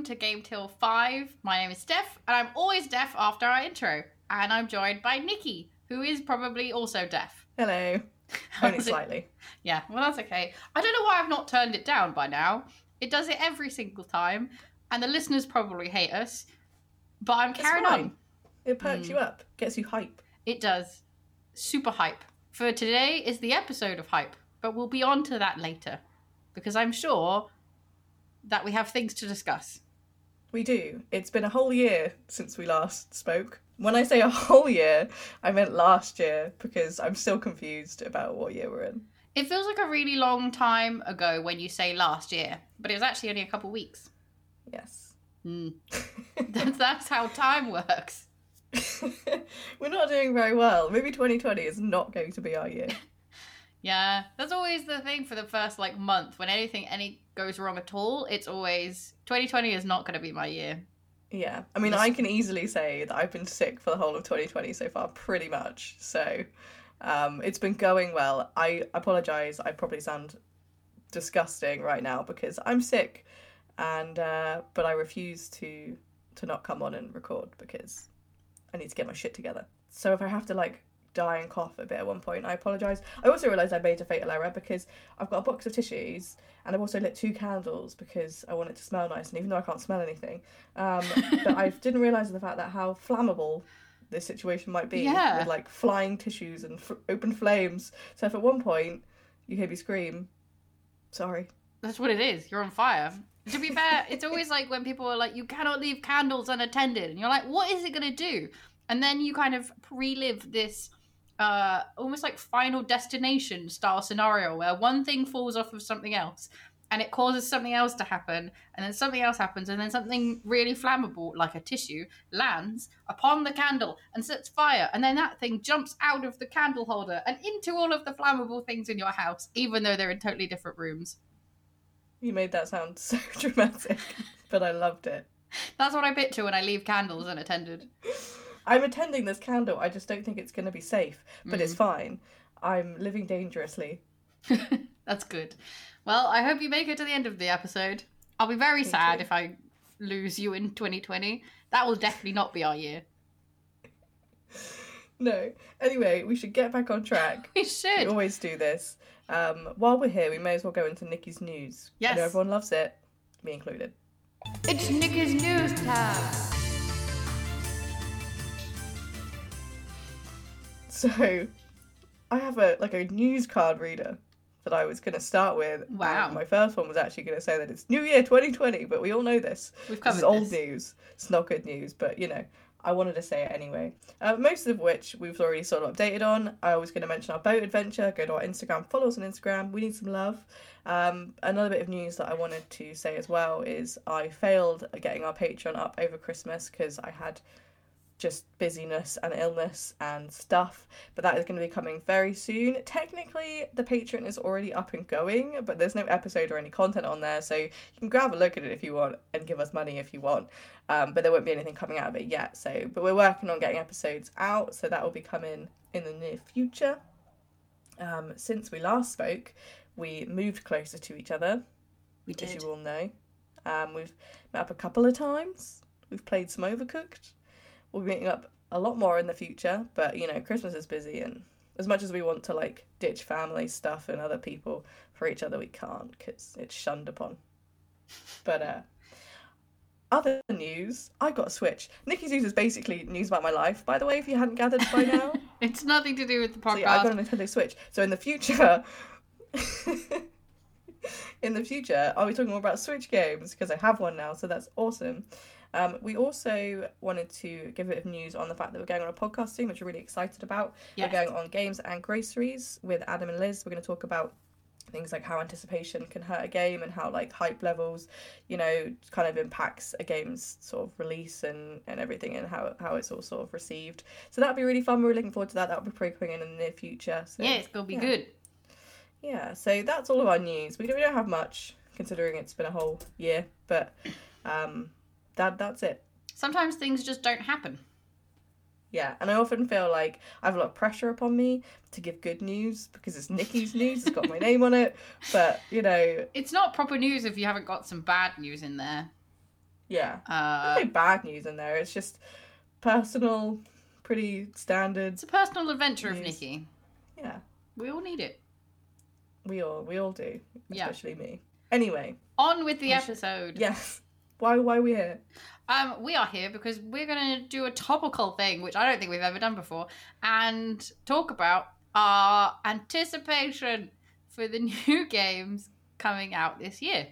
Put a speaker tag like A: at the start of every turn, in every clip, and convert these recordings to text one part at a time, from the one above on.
A: welcome to Game Till 5. My name is Steph, and I'm always deaf after our intro. And I'm joined by Nikki, who is probably also deaf.
B: Hello. Only slightly.
A: Yeah, well, that's okay. I don't know why I've not turned it down by now. It does it every single time, and the listeners probably hate us, but I'm carrying on.
B: It perks mm. you up, gets you hype.
A: It does. Super hype. For today is the episode of hype, but we'll be on to that later because I'm sure that we have things to discuss.
B: We do. It's been a whole year since we last spoke. When I say a whole year, I meant last year because I'm still confused about what year we're in.
A: It feels like a really long time ago when you say last year, but it was actually only a couple weeks.
B: Yes.
A: Mm. that's, that's how time works.
B: we're not doing very well. Maybe 2020 is not going to be our year.
A: Yeah, that's always the thing for the first like month when anything any goes wrong at all. It's always 2020 is not going to be my year.
B: Yeah, I mean, I can easily say that I've been sick for the whole of 2020 so far, pretty much. So, um, it's been going well. I apologize. I probably sound disgusting right now because I'm sick, and uh, but I refuse to to not come on and record because I need to get my shit together. So if I have to like die and cough a bit at one point. I apologise. I also realised I made a fatal error because I've got a box of tissues and I've also lit two candles because I want it to smell nice. And even though I can't smell anything, um, but I didn't realise the fact that how flammable this situation might be
A: yeah.
B: with like flying tissues and f- open flames. So if at one point you hear me scream, sorry.
A: That's what it is. You're on fire. To be fair, it's always like when people are like, you cannot leave candles unattended. And you're like, what is it going to do? And then you kind of relive this uh, almost like Final Destination style scenario where one thing falls off of something else and it causes something else to happen, and then something else happens, and then something really flammable, like a tissue, lands upon the candle and sets fire, and then that thing jumps out of the candle holder and into all of the flammable things in your house, even though they're in totally different rooms.
B: You made that sound so dramatic, but I loved it.
A: That's what I picture when I leave candles unattended.
B: I'm attending this candle. I just don't think it's going to be safe, but mm. it's fine. I'm living dangerously.
A: That's good. Well, I hope you make it to the end of the episode. I'll be very Thank sad you. if I lose you in 2020. That will definitely not be our year.
B: No. Anyway, we should get back on track.
A: we should.
B: We always do this. Um, while we're here, we may as well go into Nikki's news.
A: Yes.
B: I know everyone loves it, me included.
A: It's Nikki's news time.
B: So, I have a like a news card reader that I was going to start with.
A: Wow.
B: my first one was actually going to say that it's New Year 2020, but we all know this.
A: We've covered
B: this. Is old news. It's not good news, but you know, I wanted to say it anyway. Uh, most of which we've already sort of updated on. I was going to mention our boat adventure. Go to our Instagram, follow us on Instagram. We need some love. Um, another bit of news that I wanted to say as well is I failed getting our Patreon up over Christmas because I had just busyness and illness and stuff. But that is going to be coming very soon. Technically, the Patreon is already up and going, but there's no episode or any content on there, so you can grab a look at it if you want and give us money if you want. Um, but there won't be anything coming out of it yet. So, but we're working on getting episodes out, so that will be coming in the near future. Um, since we last spoke, we moved closer to each other.
A: We did.
B: As you all know, um, we've met up a couple of times. We've played some Overcooked we'll be meeting up a lot more in the future. But you know, Christmas is busy, and as much as we want to like ditch family stuff and other people for each other, we can't because it's shunned upon. But uh, other news, I got a Switch. Nikki's news is basically news about my life. By the way, if you hadn't gathered by now,
A: it's nothing to do with the podcast. So,
B: yeah, I got a Nintendo Switch. So in the future. in the future, I'll be talking more about Switch games because I have one now, so that's awesome. Um, we also wanted to give a bit of news on the fact that we're going on a podcast soon, which we're really excited about.
A: Yes.
B: We're going on games and groceries with Adam and Liz. We're going to talk about things like how anticipation can hurt a game and how like hype levels you know kind of impacts a game's sort of release and and everything and how how it's all sort of received so that'll be really fun we're looking forward to that that'll be probably coming in in the near future so,
A: yeah it's gonna be yeah. good
B: yeah so that's all of our news we don't, we don't have much considering it's been a whole year but um that that's it.
A: Sometimes things just don't happen.
B: Yeah, and I often feel like I have a lot of pressure upon me to give good news because it's Nikki's news, it's got my name on it. But, you know.
A: It's not proper news if you haven't got some bad news in there.
B: Yeah.
A: Uh,
B: no bad news in there. It's just personal, pretty standard.
A: it's a personal adventure of Nikki.
B: Yeah.
A: We all need it.
B: We all we all do,
A: Yeah.
B: especially me. Anyway,
A: On with the episode.
B: yes. Why why are we here?
A: Um, we are here because we're going to do a topical thing, which I don't think we've ever done before, and talk about our anticipation for the new games coming out this year.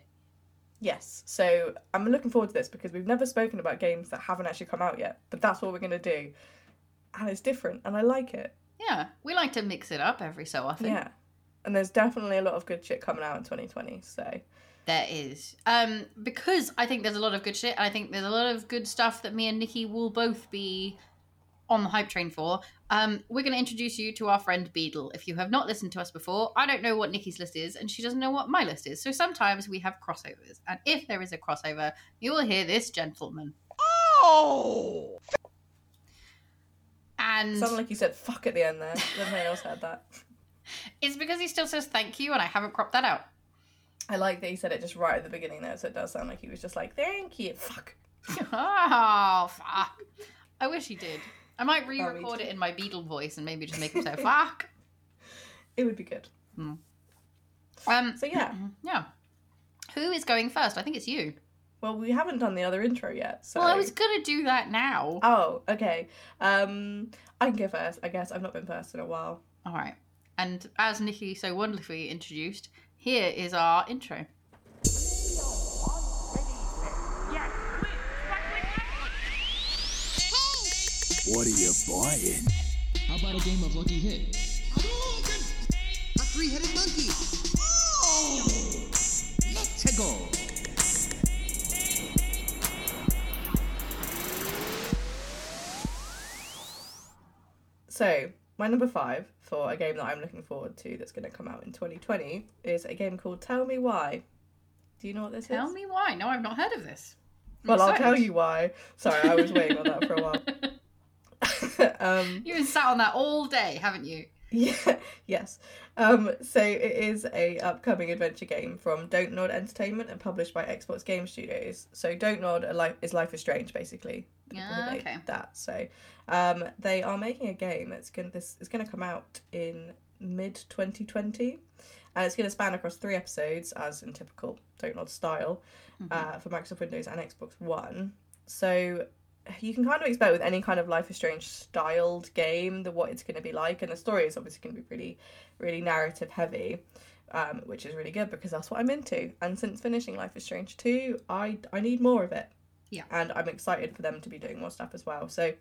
B: Yes. So I'm looking forward to this because we've never spoken about games that haven't actually come out yet. But that's what we're gonna do. And it's different and I like it.
A: Yeah, we like to mix it up every so often.
B: Yeah. And there's definitely a lot of good shit coming out in 2020. So
A: There is. Um, because I think there's a lot of good shit, and I think there's a lot of good stuff that me and Nikki will both be on the hype train for. Um, we're going to introduce you to our friend Beadle. If you have not listened to us before, I don't know what Nikki's list is, and she doesn't know what my list is. So sometimes we have crossovers, and if there is a crossover, you will hear this gentleman.
C: Oh!
A: And
B: sounded like you said fuck at the end there. Nobody else heard that.
A: it's because he still says thank you, and I haven't cropped that out.
B: I like that he said it just right at the beginning there, so it does sound like he was just like, Thank you. Fuck.
A: oh, fuck. I wish he did. I might re-record it in my Beetle voice and maybe just make him say fuck.
B: It would be good.
A: Um,
B: So yeah.
A: yeah. Who is going first? I think it's you.
B: Well, we haven't done the other intro yet, so
A: Well, I was gonna do that now.
B: Oh, okay. Um I can go first, I guess. I've not been first in a while.
A: All right. And as Nikki so wonderfully introduced, here is our intro.
C: What are you buying?
D: How about a game of Lucky Hit?
E: A three-headed monkey.
C: Oh! Let's go!
B: So, my number five for a game that I'm looking forward to that's going to come out in 2020 is a game called Tell Me Why. Do you know what this
A: Tell
B: is?
A: Tell me why. No, I've not heard of this. I'm
B: Well, I'll tell you why. Sorry, I was waiting on that for a while. um,
A: You've been sat on that all day, haven't you?
B: yeah, yes. Um, so it is a upcoming adventure game from Don't Nod Entertainment and published by Xbox Game Studios. So Don't Nod is Life is Strange, basically. the people who
A: Ah,
B: made
A: okay.
B: That so, um, they are making a game that's going this is going to come out in mid twenty twenty, and it's going to span across three episodes as in typical Don't Nod style,
A: Mm-hmm.
B: uh, for Microsoft Windows and Xbox One. So you can kind of expect with any kind of Life is Strange styled game the what it's going to be like, and the story is obviously going to be really, really narrative heavy, um, which is really good because that's what I'm into. And since finishing Life is Strange two, I I need more of it.
A: Yeah.
B: and I'm excited for them to be doing more stuff as well. So.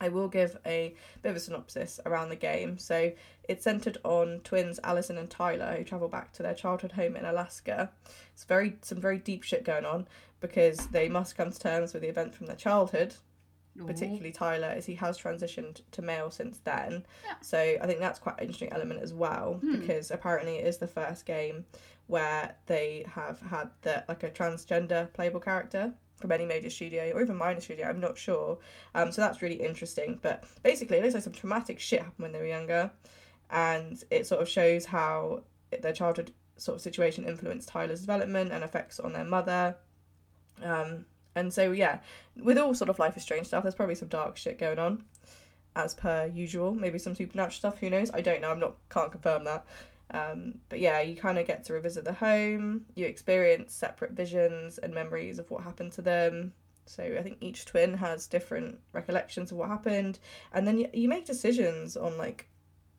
B: I will give a bit of a synopsis around the game. So it's centered on twins Alison and Tyler who travel back to their childhood home in Alaska. It's very some very deep shit going on because they must come to terms with the event from their childhood, particularly Tyler, as he has transitioned to male since then.
A: Yeah.
B: So I think that's quite an interesting element as well because apparently it is the first game where they have had the like a transgender playable character from any major studio or even minor studio. I'm not sure. Um, so that's really interesting. But basically, it looks like some traumatic shit happened when they were younger, and it sort of shows how their childhood sort of situation influenced Tyler's development and effects on their mother. Um, and so yeah, with all sort of Life is Strange stuff, there's probably some dark shit going on, as per usual. Maybe some supernatural stuff. Who knows? I don't know. I'm not can't confirm that. Um, but yeah, you kind of get to revisit the home. You experience separate visions and memories of what happened to them. So I think each twin has different recollections of what happened, and then you, you make decisions on like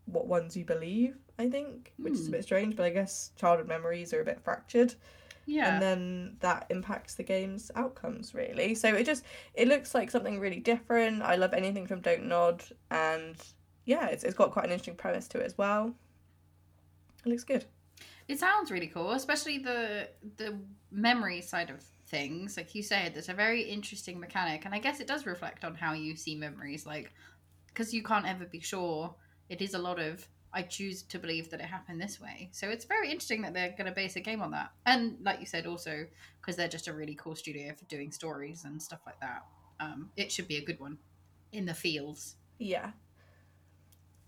B: what ones you believe. I think, which is a bit strange, but I guess childhood memories are a bit fractured
A: Yeah.
B: and then that impacts the game's outcomes really so it just it looks like something really different i love anything from don't nod and yeah it's, it's got quite an interesting premise to it as well it looks good
A: It sounds really cool, especially the the memory side of things. Like you said, there's a very interesting mechanic, and I guess it does reflect on how you see memories. Like, because you can't ever be sure. It is a lot of I choose to believe that it happened this way. So it's very interesting that they're going to base a game on that, and like you said, also because they're just a really cool studio for doing stories and stuff like that. Um, it should be a good one in the fields.
B: yeah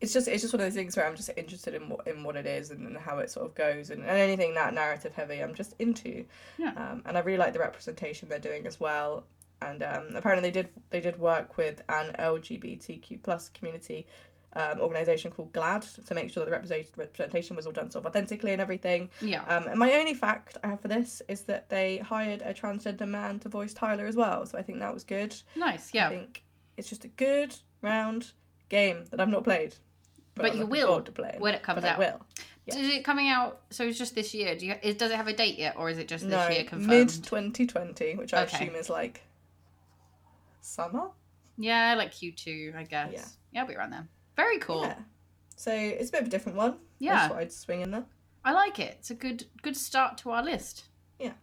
B: it's just it's just one of those things where I'm just interested in what in what it is and, and how it sort of goes and, and anything that narrative heavy I'm just into.
A: Yeah.
B: Um, and I really like the representation they're doing as well. And um, apparently they did they did work with an LGBTQ plus community um, organization called GLAAD to make sure that the represent- representation was all done sort of authentically and everything.
A: Yeah.
B: Um, and my only fact I have for this is that they hired a transgender man to voice Tyler as well. So I think that was good.
A: nice. Yeah.
B: I think it's just a good round game that I've not played.
A: But
B: I'm
A: you will
B: to playing,
A: when it comes
B: but I
A: out.
B: will. Yeah.
A: Is it coming out? So it's just this year. Do you? Is, does it have a date yet, or is it just this
B: No,
A: year confirmed?
B: mid 2020, which I
A: Okay.
B: assume is like summer.
A: Yeah, like Q two, I guess.
B: Yeah.
A: Yeah, I'll be around there. Very cool.
B: Yeah. So it's a bit of a different one.
A: Yeah.
B: That's what I'd swing in there.
A: I like it. It's a good good start to our list. Yeah.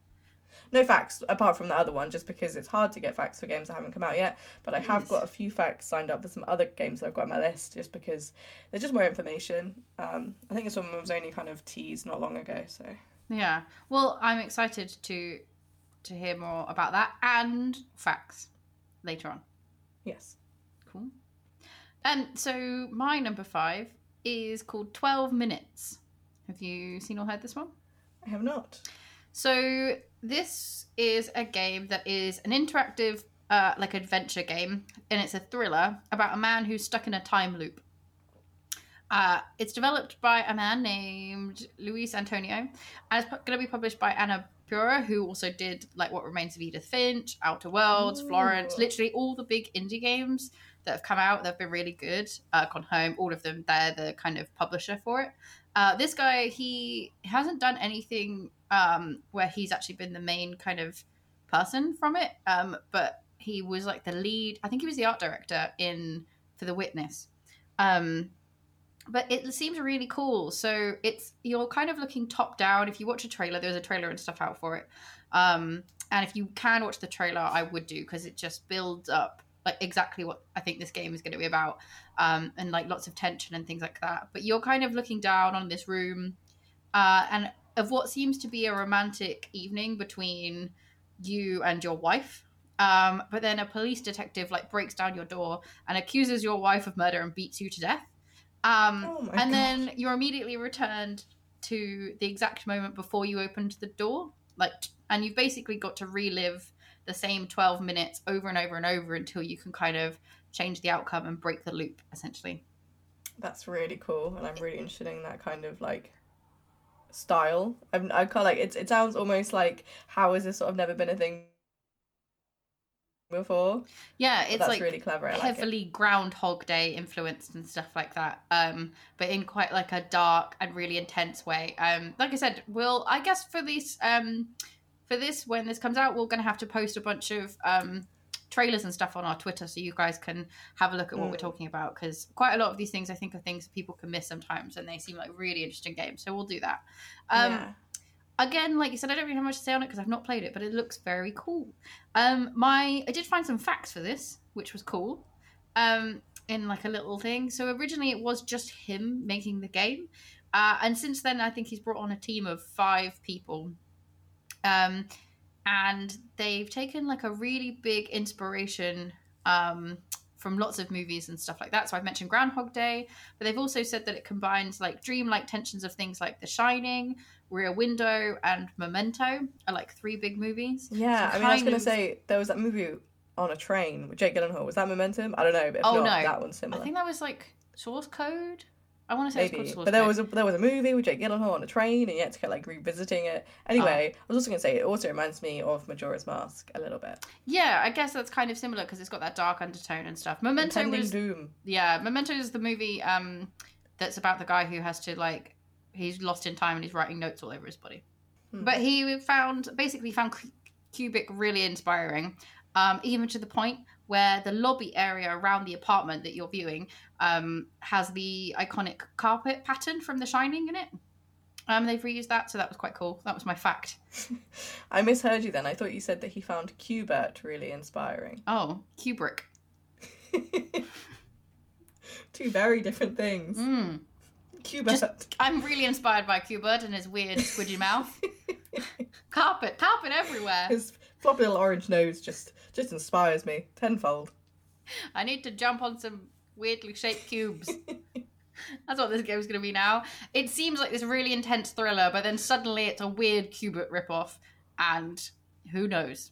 B: No facts apart from the other one, just because it's hard to get facts for games that haven't come out yet. But I have got a few facts signed up for some other games that I've got on my list, just because there's just more information. Um, I think this one was only kind of teased not long ago, so
A: Yeah. Well, I'm excited to to hear more about that and facts later on.
B: yes.
A: Cool. And so my number five is called Twelve Minutes. Have you seen or heard this one?
B: I have not.
A: So this is a game that is an interactive, uh, like adventure game, and it's a thriller about a man who's stuck in a time loop. Uh, it's developed by a man named Luis Antonio, and it's going to be published by Anna Pura, who also did like What Remains of Edith Finch, Outer Worlds, Florence, literally all the big indie games that have come out that have been really good. Uh, Gone Home, all of them. They're the kind of publisher for it. Uh, this guy, he hasn't done anything um, where he's actually been the main kind of person from it, um, but he was like the lead. I think he was the art director in for The Witness. Um, but it seems really cool. So it's you're kind of looking top down. If you watch a trailer, there's a trailer and stuff out for it. Um, and if you can watch the trailer, I would do because it just builds up like exactly what I think this game is going to be about, um, and like lots of tension and things like that. But you're kind of looking down on this room, uh, and of what seems to be a romantic evening between you and your wife. Um, but then a police detective like breaks down your door and accuses your wife of murder and beats you to death. Um,
B: Oh
A: and
B: God.
A: then you're immediately returned to the exact moment before you opened the door, like, and you've basically got to relive the same 12 minutes over and over and over until you can kind of change the outcome and break the loop, essentially.
B: That's really cool, and I'm really interested in that kind of like style. I'm, I kind of like it. It sounds almost like how has this sort of never been a thing before?
A: Yeah, it's like
B: really clever. I like
A: heavily Groundhog Day influenced and stuff like that. Um, but in quite like a dark and really intense way. Um, like I said, we'll I guess for this um for this when this comes out, we're gonna have to post a bunch of um trailers and stuff on our Twitter so you guys can have a look at what we're
B: Mm.
A: talking about because quite a lot of these things I think are things that people can miss sometimes and they seem like really interesting games. So we'll do that. Um,
B: yeah.
A: again, like you said, I don't really have much to say on it because I've not played it, but it looks very cool. Um, my I did find some facts for this, which was cool. Um, in like a little thing. So originally it was just him making the game, uh, and since then I think he's brought on a team of five people. Um, and they've taken like a really big inspiration um, from lots of movies and stuff like that. So I've mentioned Groundhog Day, but they've also said that it combines like dreamlike tensions of things like The Shining, Rear Window, and Memento are like three big movies.
B: Yeah,
A: So
B: I mean, I was gonna
A: of-
B: say there was that movie on a train with Jake Gyllenhaal. Was that Momentum? I don't know, but if
A: Oh,
B: not,
A: no.
B: that one's similar.
A: I think that was like Source Code. I want to say it's
B: Maybe,
A: called Source
B: but there was a there was a movie with Jake Gyllenhaal on a train, and you had to keep like revisiting it. Anyway,
A: Oh.
B: I was also gonna say it also reminds me of Majora's Mask a little bit.
A: Yeah, I guess that's kind of similar because it's got that dark undertone and stuff. Memento was
B: Doom.
A: yeah, Memento is the movie um that's about the guy who has to like he's lost in time and he's writing notes all over his body.
B: Hmm.
A: But he found basically found Kubrick really inspiring, um, even to the point where the lobby area around the apartment that you're viewing um, has the iconic carpet pattern from The Shining in it. Um, they've reused that, so that was quite cool. That was my fact.
B: I misheard you then. I thought you said that he found Qbert really inspiring.
A: Oh, Kubrick.
B: Two very different things.
A: Mm.
B: Qbert.
A: I'm really inspired by Qbert and his weird squidgy mouth. carpet, carpet everywhere.
B: His floppy little orange nose just just inspires me tenfold.
A: I need to jump on some weirdly shaped cubes. That's what this game's going to be now. It seems like this really intense thriller, but then suddenly it's a weird Qbert ripoff, and who knows?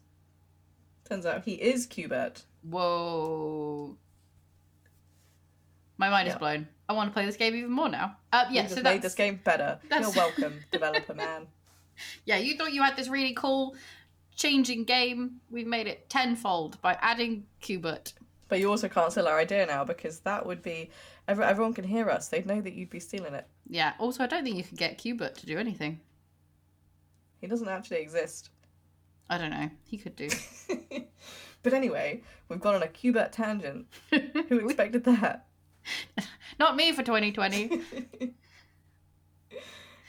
B: Turns out he is Qbert.
A: Whoa. My mind is blown. I want to play this game even more now. Uh, yeah,
B: just
A: so
B: made
A: that's,
B: this game better.
A: that's-
B: You're welcome, developer man.
A: yeah, you thought you had this really cool changing game. We've made it tenfold by adding Qbert.
B: But you also can't steal our idea now because that would be every, everyone can hear us. They'd know that you'd be stealing it.
A: Yeah, also, I don't think you can get Qbert to do anything.
B: He doesn't actually exist.
A: I don't know. He could do.
B: but anyway, we've gone on a Qbert tangent. Who expected that?
A: Not me for 2020.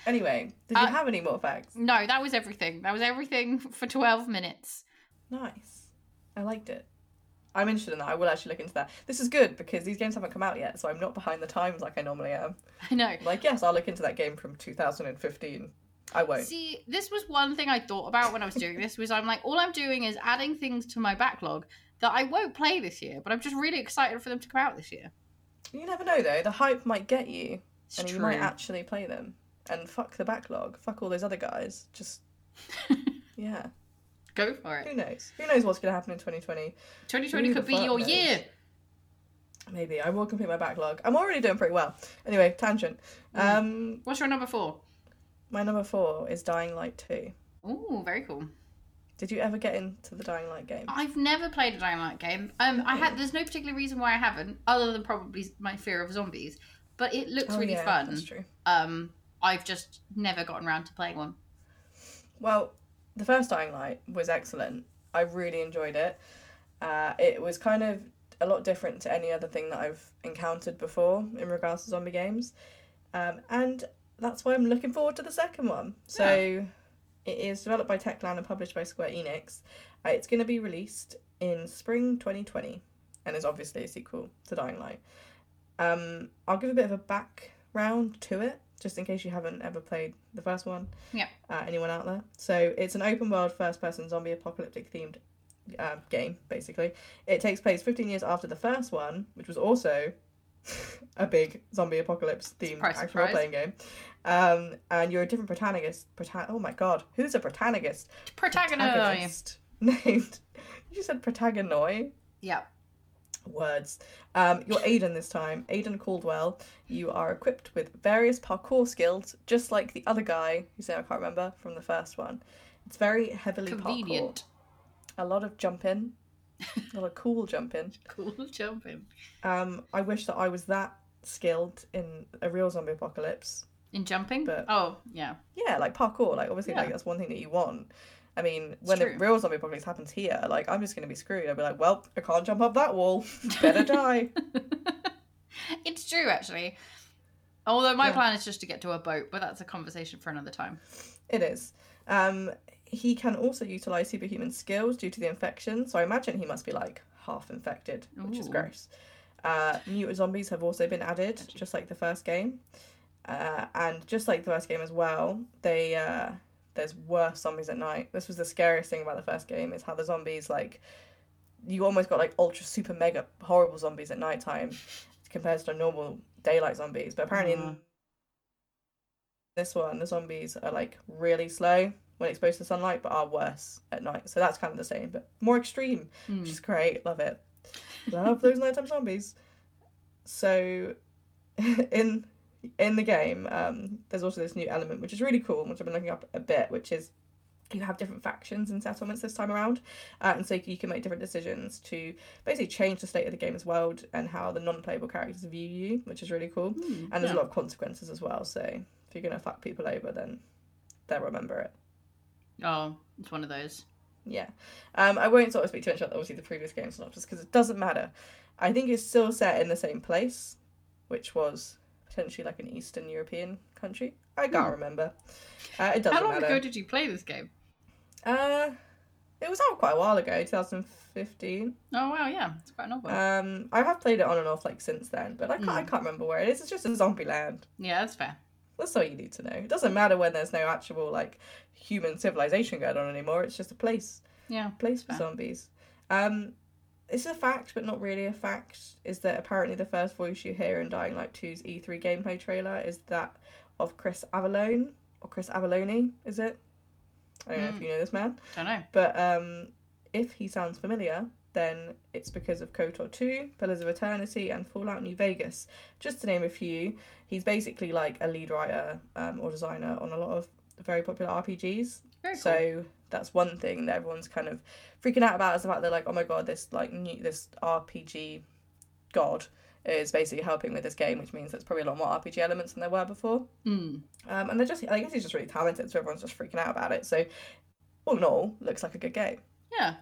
B: Anyway, did you
A: Uh,
B: have any more facts?
A: No, that was everything. That was everything for 12 minutes.
B: Nice. I liked it. I'm interested in that. I will actually look into that. This is good because these games haven't come out yet, so I'm not behind the times like I normally am.
A: I know.
B: Like, yes, I'll look into that game from 2015. I won't.
A: See, this was one thing I thought about when I was doing this was I'm like, all I'm doing is adding things to my backlog that I won't play this year, but I'm just really excited for them to come out this year.
B: You never know though. The hype might get you,
A: It's
B: and
A: true.
B: you might actually play them. And fuck the backlog. Fuck all those other guys. Just yeah.
A: Go for it.
B: Who knows? Who knows what's gonna happen in 2020?
A: 2020
B: Who
A: could be your
B: knows?
A: year.
B: Maybe I will complete my backlog. I'm already doing pretty well. Anyway, tangent.
A: Mm.
B: Um,
A: What's your number four?
B: my number four is Dying Light 2.
A: Ooh, very cool.
B: Did you ever get into the Dying Light game?
A: I've never played a Dying Light game. Um, I had. There's no particular reason why I haven't, other than probably my fear of zombies. But it looks
B: Oh,
A: really
B: yeah,
A: fun.
B: That's true.
A: Um, I've just never gotten around to playing one.
B: Well, the first Dying Light was excellent. I really enjoyed it. Uh, it was kind of a lot different to any other thing that I've encountered before in regards to zombie games. Um, and that's why I'm looking forward to the second one. So it is developed by Techland and published by Square Enix. Uh, it's going to be released in spring 2020 and is obviously a sequel to Dying Light. Um, I'll give a bit of a background to it, just in case you haven't ever played the first one
A: Yeah.
B: uh, anyone out there. So it's an open world first person zombie apocalyptic themed uh, game, basically. It takes place 15 years after the first one, which was also a big zombie apocalypse themed actual
A: surprise.
B: playing game. Um, and you're a different protagonist. Prota- oh my god, who's a protagonist?
A: Protagonist.
B: named. You said protagonoi
A: Yeah.
B: Words. Um, you're Aiden this time, Aiden Caldwell. You are equipped with various parkour skills, just like the other guy whose name I can't remember from the first one. It's very heavily
A: Convenient.
B: parkour. A lot of jumping, a lot of cool jumping.
A: Cool jumping.
B: Um, I wish that I was that skilled in a real zombie apocalypse.
A: In jumping?
B: But-
A: oh, yeah.
B: Yeah, like parkour. Like obviously, like that's one thing that you want. I mean, when
A: true.
B: the real zombie apocalypse happens here, like I'm just gonna be screwed. I'll be like, well, I can't jump up that wall. Better die.
A: it's true, actually. Although my
B: Yeah.
A: plan is just to get to a boat, but that's a conversation for another time.
B: It is. Um, he can also utilize superhuman skills due to the infection, so I imagine he must be like half infected, which is gross. Uh, mutant zombies have also been added, just like the first game, uh, and just like the first game as well. They uh, there's worse zombies at night. This was the scariest thing about the first game is how the zombies like you almost got like ultra super mega horrible zombies at nighttime compared to normal daylight zombies. But apparently in this one, the zombies are like really slow when exposed to sunlight, but are worse at night. So that's kind of the same, but more extreme,
A: Hmm.
B: which is great. Love it. Love those nighttime zombies. So, in in the game, um, there's also this new element which is really cool, which I've been looking up a bit, which is you have different factions and settlements this time around, uh, and so you can make different decisions to basically change the state of the game's world and how the non-playable characters view you, which is really cool.
A: Hmm,
B: And there's
A: yeah.
B: a lot of consequences as well. So if you're gonna fuck people over, then they'll remember it.
A: Oh, it's one of those.
B: Yeah. Um, I won't sort of speak too much about obviously the previous game synopsis because it doesn't matter. I think it's still set in the same place, which was potentially like an Eastern European country. I can't remember. Uh, it doesn't
A: Hmm. How long
B: matter.
A: ago did you play this game?
B: Uh, it was out quite a while ago, 2015.
A: Oh, wow, yeah. It's quite an old one.
B: Um, I have played it on and off like since then, but I can't, I
A: Mm.
B: can't remember where it is. It's just a Zombie Land.
A: yeah, that's fair.
B: That's all you need to know. It doesn't matter when there's no actual like human civilization going on anymore. It's just a place.
A: Yeah.
B: place for
A: Fair.
B: zombies. Um, it's a fact, but not really a fact, is that apparently the first voice you hear in Dying Light 2's E3 gameplay trailer is that of Chris Avellone, or Chris Avellone, is it? I don't know if
A: Mm.
B: you know this man.
A: I don't know.
B: But um, if he sounds familiar, then it's because of KOTOR 2, Pillars of Eternity, and Fallout New Vegas. Just to name a few, he's basically like a lead writer um, or designer on a lot of very popular RPGs.
A: Very cool.
B: So that's one thing that everyone's kind of freaking out about is the fact they're like, oh my god, this like new this RPG god is basically helping with this game, which means there's probably a lot more RPG elements than there were before.
A: Mm.
B: Um, and they're just, I guess he's just really talented, so everyone's just freaking out about it. So all in all, looks like a good game.
A: Yeah.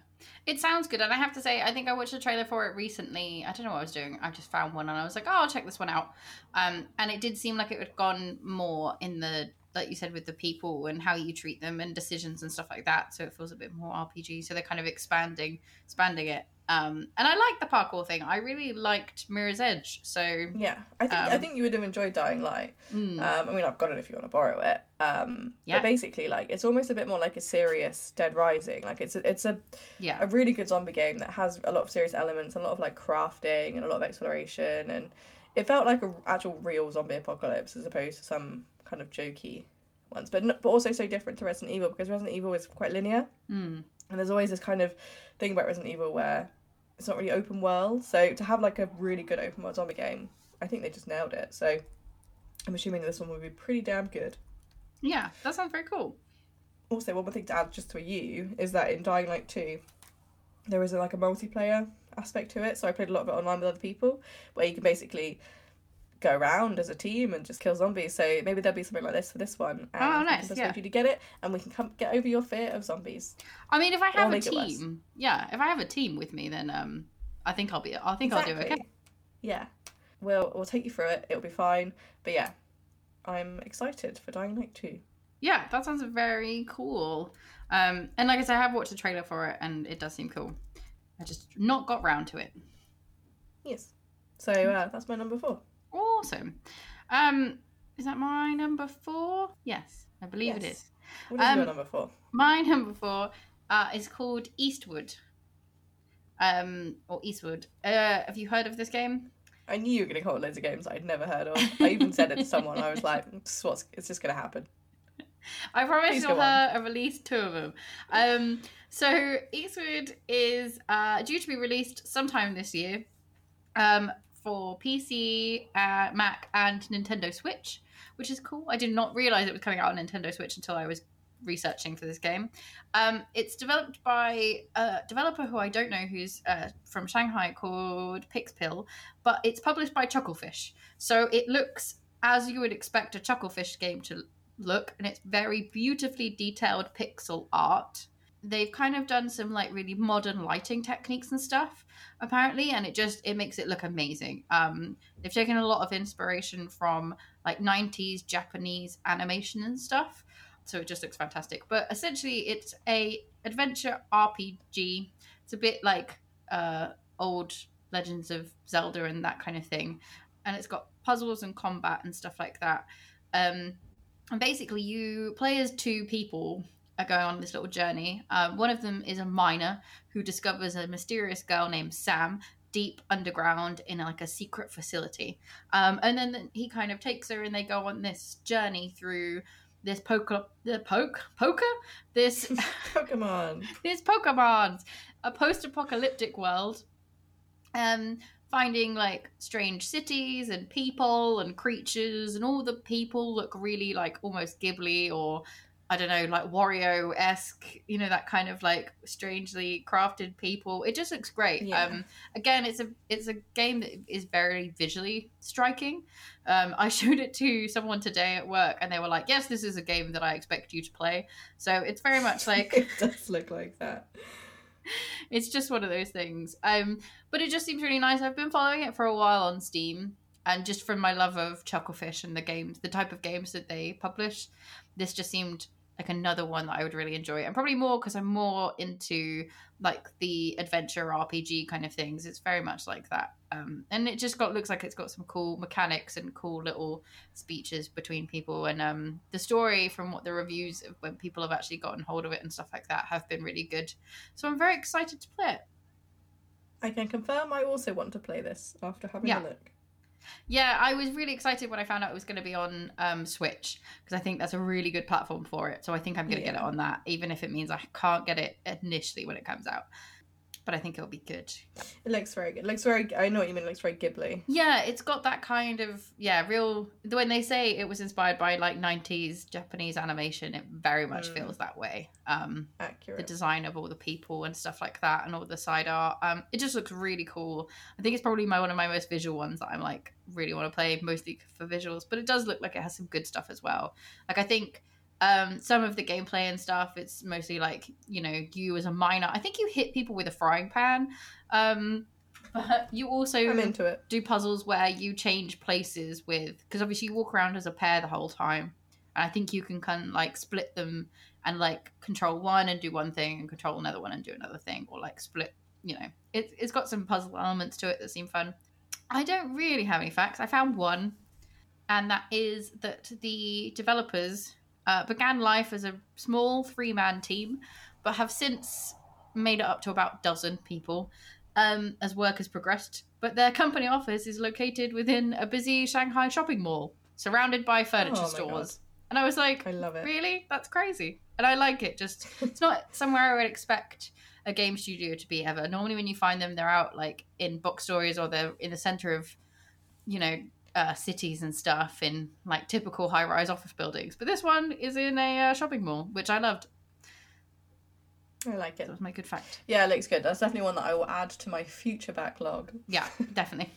A: It sounds good. And I have to say, I think I watched a trailer for it recently. I don't know what I was doing. I just found one and I was like, oh, I'll check this one out. Um, and it did seem like it had gone more in the, like you said, with the people and how you treat them and decisions and stuff like that. So it feels a bit more RPG. So they're kind of expanding, expanding it. Um, and I like the parkour thing. I really liked Mirror's Edge. So,
B: Yeah, I think I
A: Um,
B: think you would have enjoyed Dying Light.
A: mm,
B: Um, I mean, I've got it if you want to borrow it. Um,
A: Yeah.
B: But basically, like, it's almost a bit more like a serious Dead Rising. Like, it's a, it's a
A: yeah.
B: a really good zombie game that has a lot of serious elements, a lot of like crafting and a lot of exploration, and it felt like a actual real zombie apocalypse as opposed to some kind of jokey ones. But n- but also so different to Resident Evil because Resident Evil is quite linear,
A: Mm.
B: and there's always this kind of thing about Resident Evil where it's not really open world. So to have like a really good open world zombie game, I think they just nailed it. So I'm assuming this one will be pretty damn good.
A: Yeah. That sounds very cool.
B: Also, one more thing to add just to you is that in Dying Light 2, there is a, like a multiplayer aspect to it. So I played a lot of it online with other people where you can basically go around as a team and just kill zombies. So maybe there'll be something like this for this one. And
A: Oh, nice,
B: can persuade
A: yeah.
B: you to get it and we can come get over your fear of zombies.
A: I mean, if I have a
B: make it worse.
A: team, yeah, if I have a team with me, then um, I think I'll be. I think I'll do okay.
B: Yeah. We'll, we'll take you through it. It'll be fine. But yeah, I'm excited for Dying Light 2.
A: Yeah, that sounds very cool. Um, and like I said, I have watched the trailer for it, and it does seem cool. I just not got round to it.
B: Yes. So uh, that's my number four.
A: Awesome. Um, is that my number four? Yes, I believe it
B: Yes.
A: is.
B: What is
A: Um,
B: your number four?
A: My number four uh, is called Eastward. Um, or Eastward. Uh, have you heard of this game?
B: I knew you were going to call it loads of games I'd never heard of. I even said it to someone. I was like, what's, it's just going to happen.
A: I promise
B: Please
A: you'll
B: go on.
A: have released two of them. Um, so Eastward is uh, due to be released sometime this year um, for PC, uh, Mac, and Nintendo Switch, which is cool. I did not realize it was coming out on Nintendo Switch until I was researching for this game. Um, it's developed by a developer who I don't know who's uh, from Shanghai called Pixpil, but it's published by Chucklefish. So it looks as you would expect a Chucklefish game to look, and it's very beautifully detailed pixel art. They've kind of done some like really modern lighting techniques and stuff, apparently, and it just it makes it look amazing. Um, they've taken a lot of inspiration from like 90s Japanese animation and stuff, so it just looks fantastic. But essentially, it's a adventure RPG. It's a bit like uh, old Legends of Zelda and that kind of thing, and it's got puzzles and combat and stuff like that. Um, and basically, you play as two people are going on this little journey. Um, one of them is a miner who discovers a mysterious girl named Sam deep underground in like a secret facility. Um, and then he kind of takes her and they go on this journey through this poker, the poke, poker, this
B: Pokemon.
A: these Pokemons, a post-apocalyptic world, um, finding like strange cities and people and creatures, and all the people look really like almost Ghibli or I don't know, like Wario esque, you know, that kind of like strangely crafted people. It just looks great.
B: Yeah.
A: Um, again, it's a it's a game that is very visually striking. Um, I showed it to someone today at work, and they were like, "Yes, this is a game that I expect you to play." So it's very much like
B: it does look like that.
A: it's just one of those things. Um, but it just seems really nice. I've been following it for a while on Steam, and just from my love of Chucklefish and the games, the type of games that they publish, this just seemed like another one that I would really enjoy, and probably more because I'm more into like the adventure RPG kind of things. It's very much like that, um, and it just got looks like it's got some cool mechanics and cool little speeches between people, and um, the story from what the reviews of when people have actually gotten hold of it and stuff like that have been really good. So I'm very excited to play it.
B: I can confirm I also want to play this after having
A: Yeah.
B: a look.
A: Yeah, I was really excited when I found out it was going to be on um, Switch because I think that's a really good platform for it. So I think I'm going to get it on that, even if it means I can't get it initially when it comes out. But I think it'll be good.
B: It looks very good. It looks very. I know what you mean. It looks very Ghibli.
A: Yeah, it's got that kind of yeah, real. When they say it was inspired by like '90s Japanese animation, it very much
B: Mm.
A: feels that way. Um, the design of all the people and stuff like that, and all the side art. Um, it just looks really cool. I think it's probably my one of my most visual ones that I'm like really want to play, mostly for visuals. But it does look like it has some good stuff as well. Like I think um some of the gameplay and stuff it's mostly like you know you as a miner i think you hit people with a frying pan um but you also
B: I'm into it.
A: do puzzles where you change places with because obviously you walk around as a pair the whole time and i think you can kind of like split them and like control one and do one thing and control another one and do another thing or like split you know. It, it's got some puzzle elements to it that seem fun. I don't really have any facts. I found one and that is that the developers uh, began life as a small three-man team but have since made it up to about a dozen people um, as work has progressed. But their company office is located within a busy Shanghai shopping mall, surrounded by furniture
B: Oh
A: stores. And I was like,
B: I love it.
A: really? That's crazy. And I like it. Just it's not somewhere I would expect a game studio to be ever. Normally, when you find them, they're out like in bookstores or they're in the center of, you know, uh, cities and stuff in like typical high-rise office buildings. But this one is in a uh, shopping mall, which I loved.
B: I like it.
A: That was my good fact.
B: Yeah, it looks good. That's definitely one that I will add to my future backlog.
A: Yeah, definitely.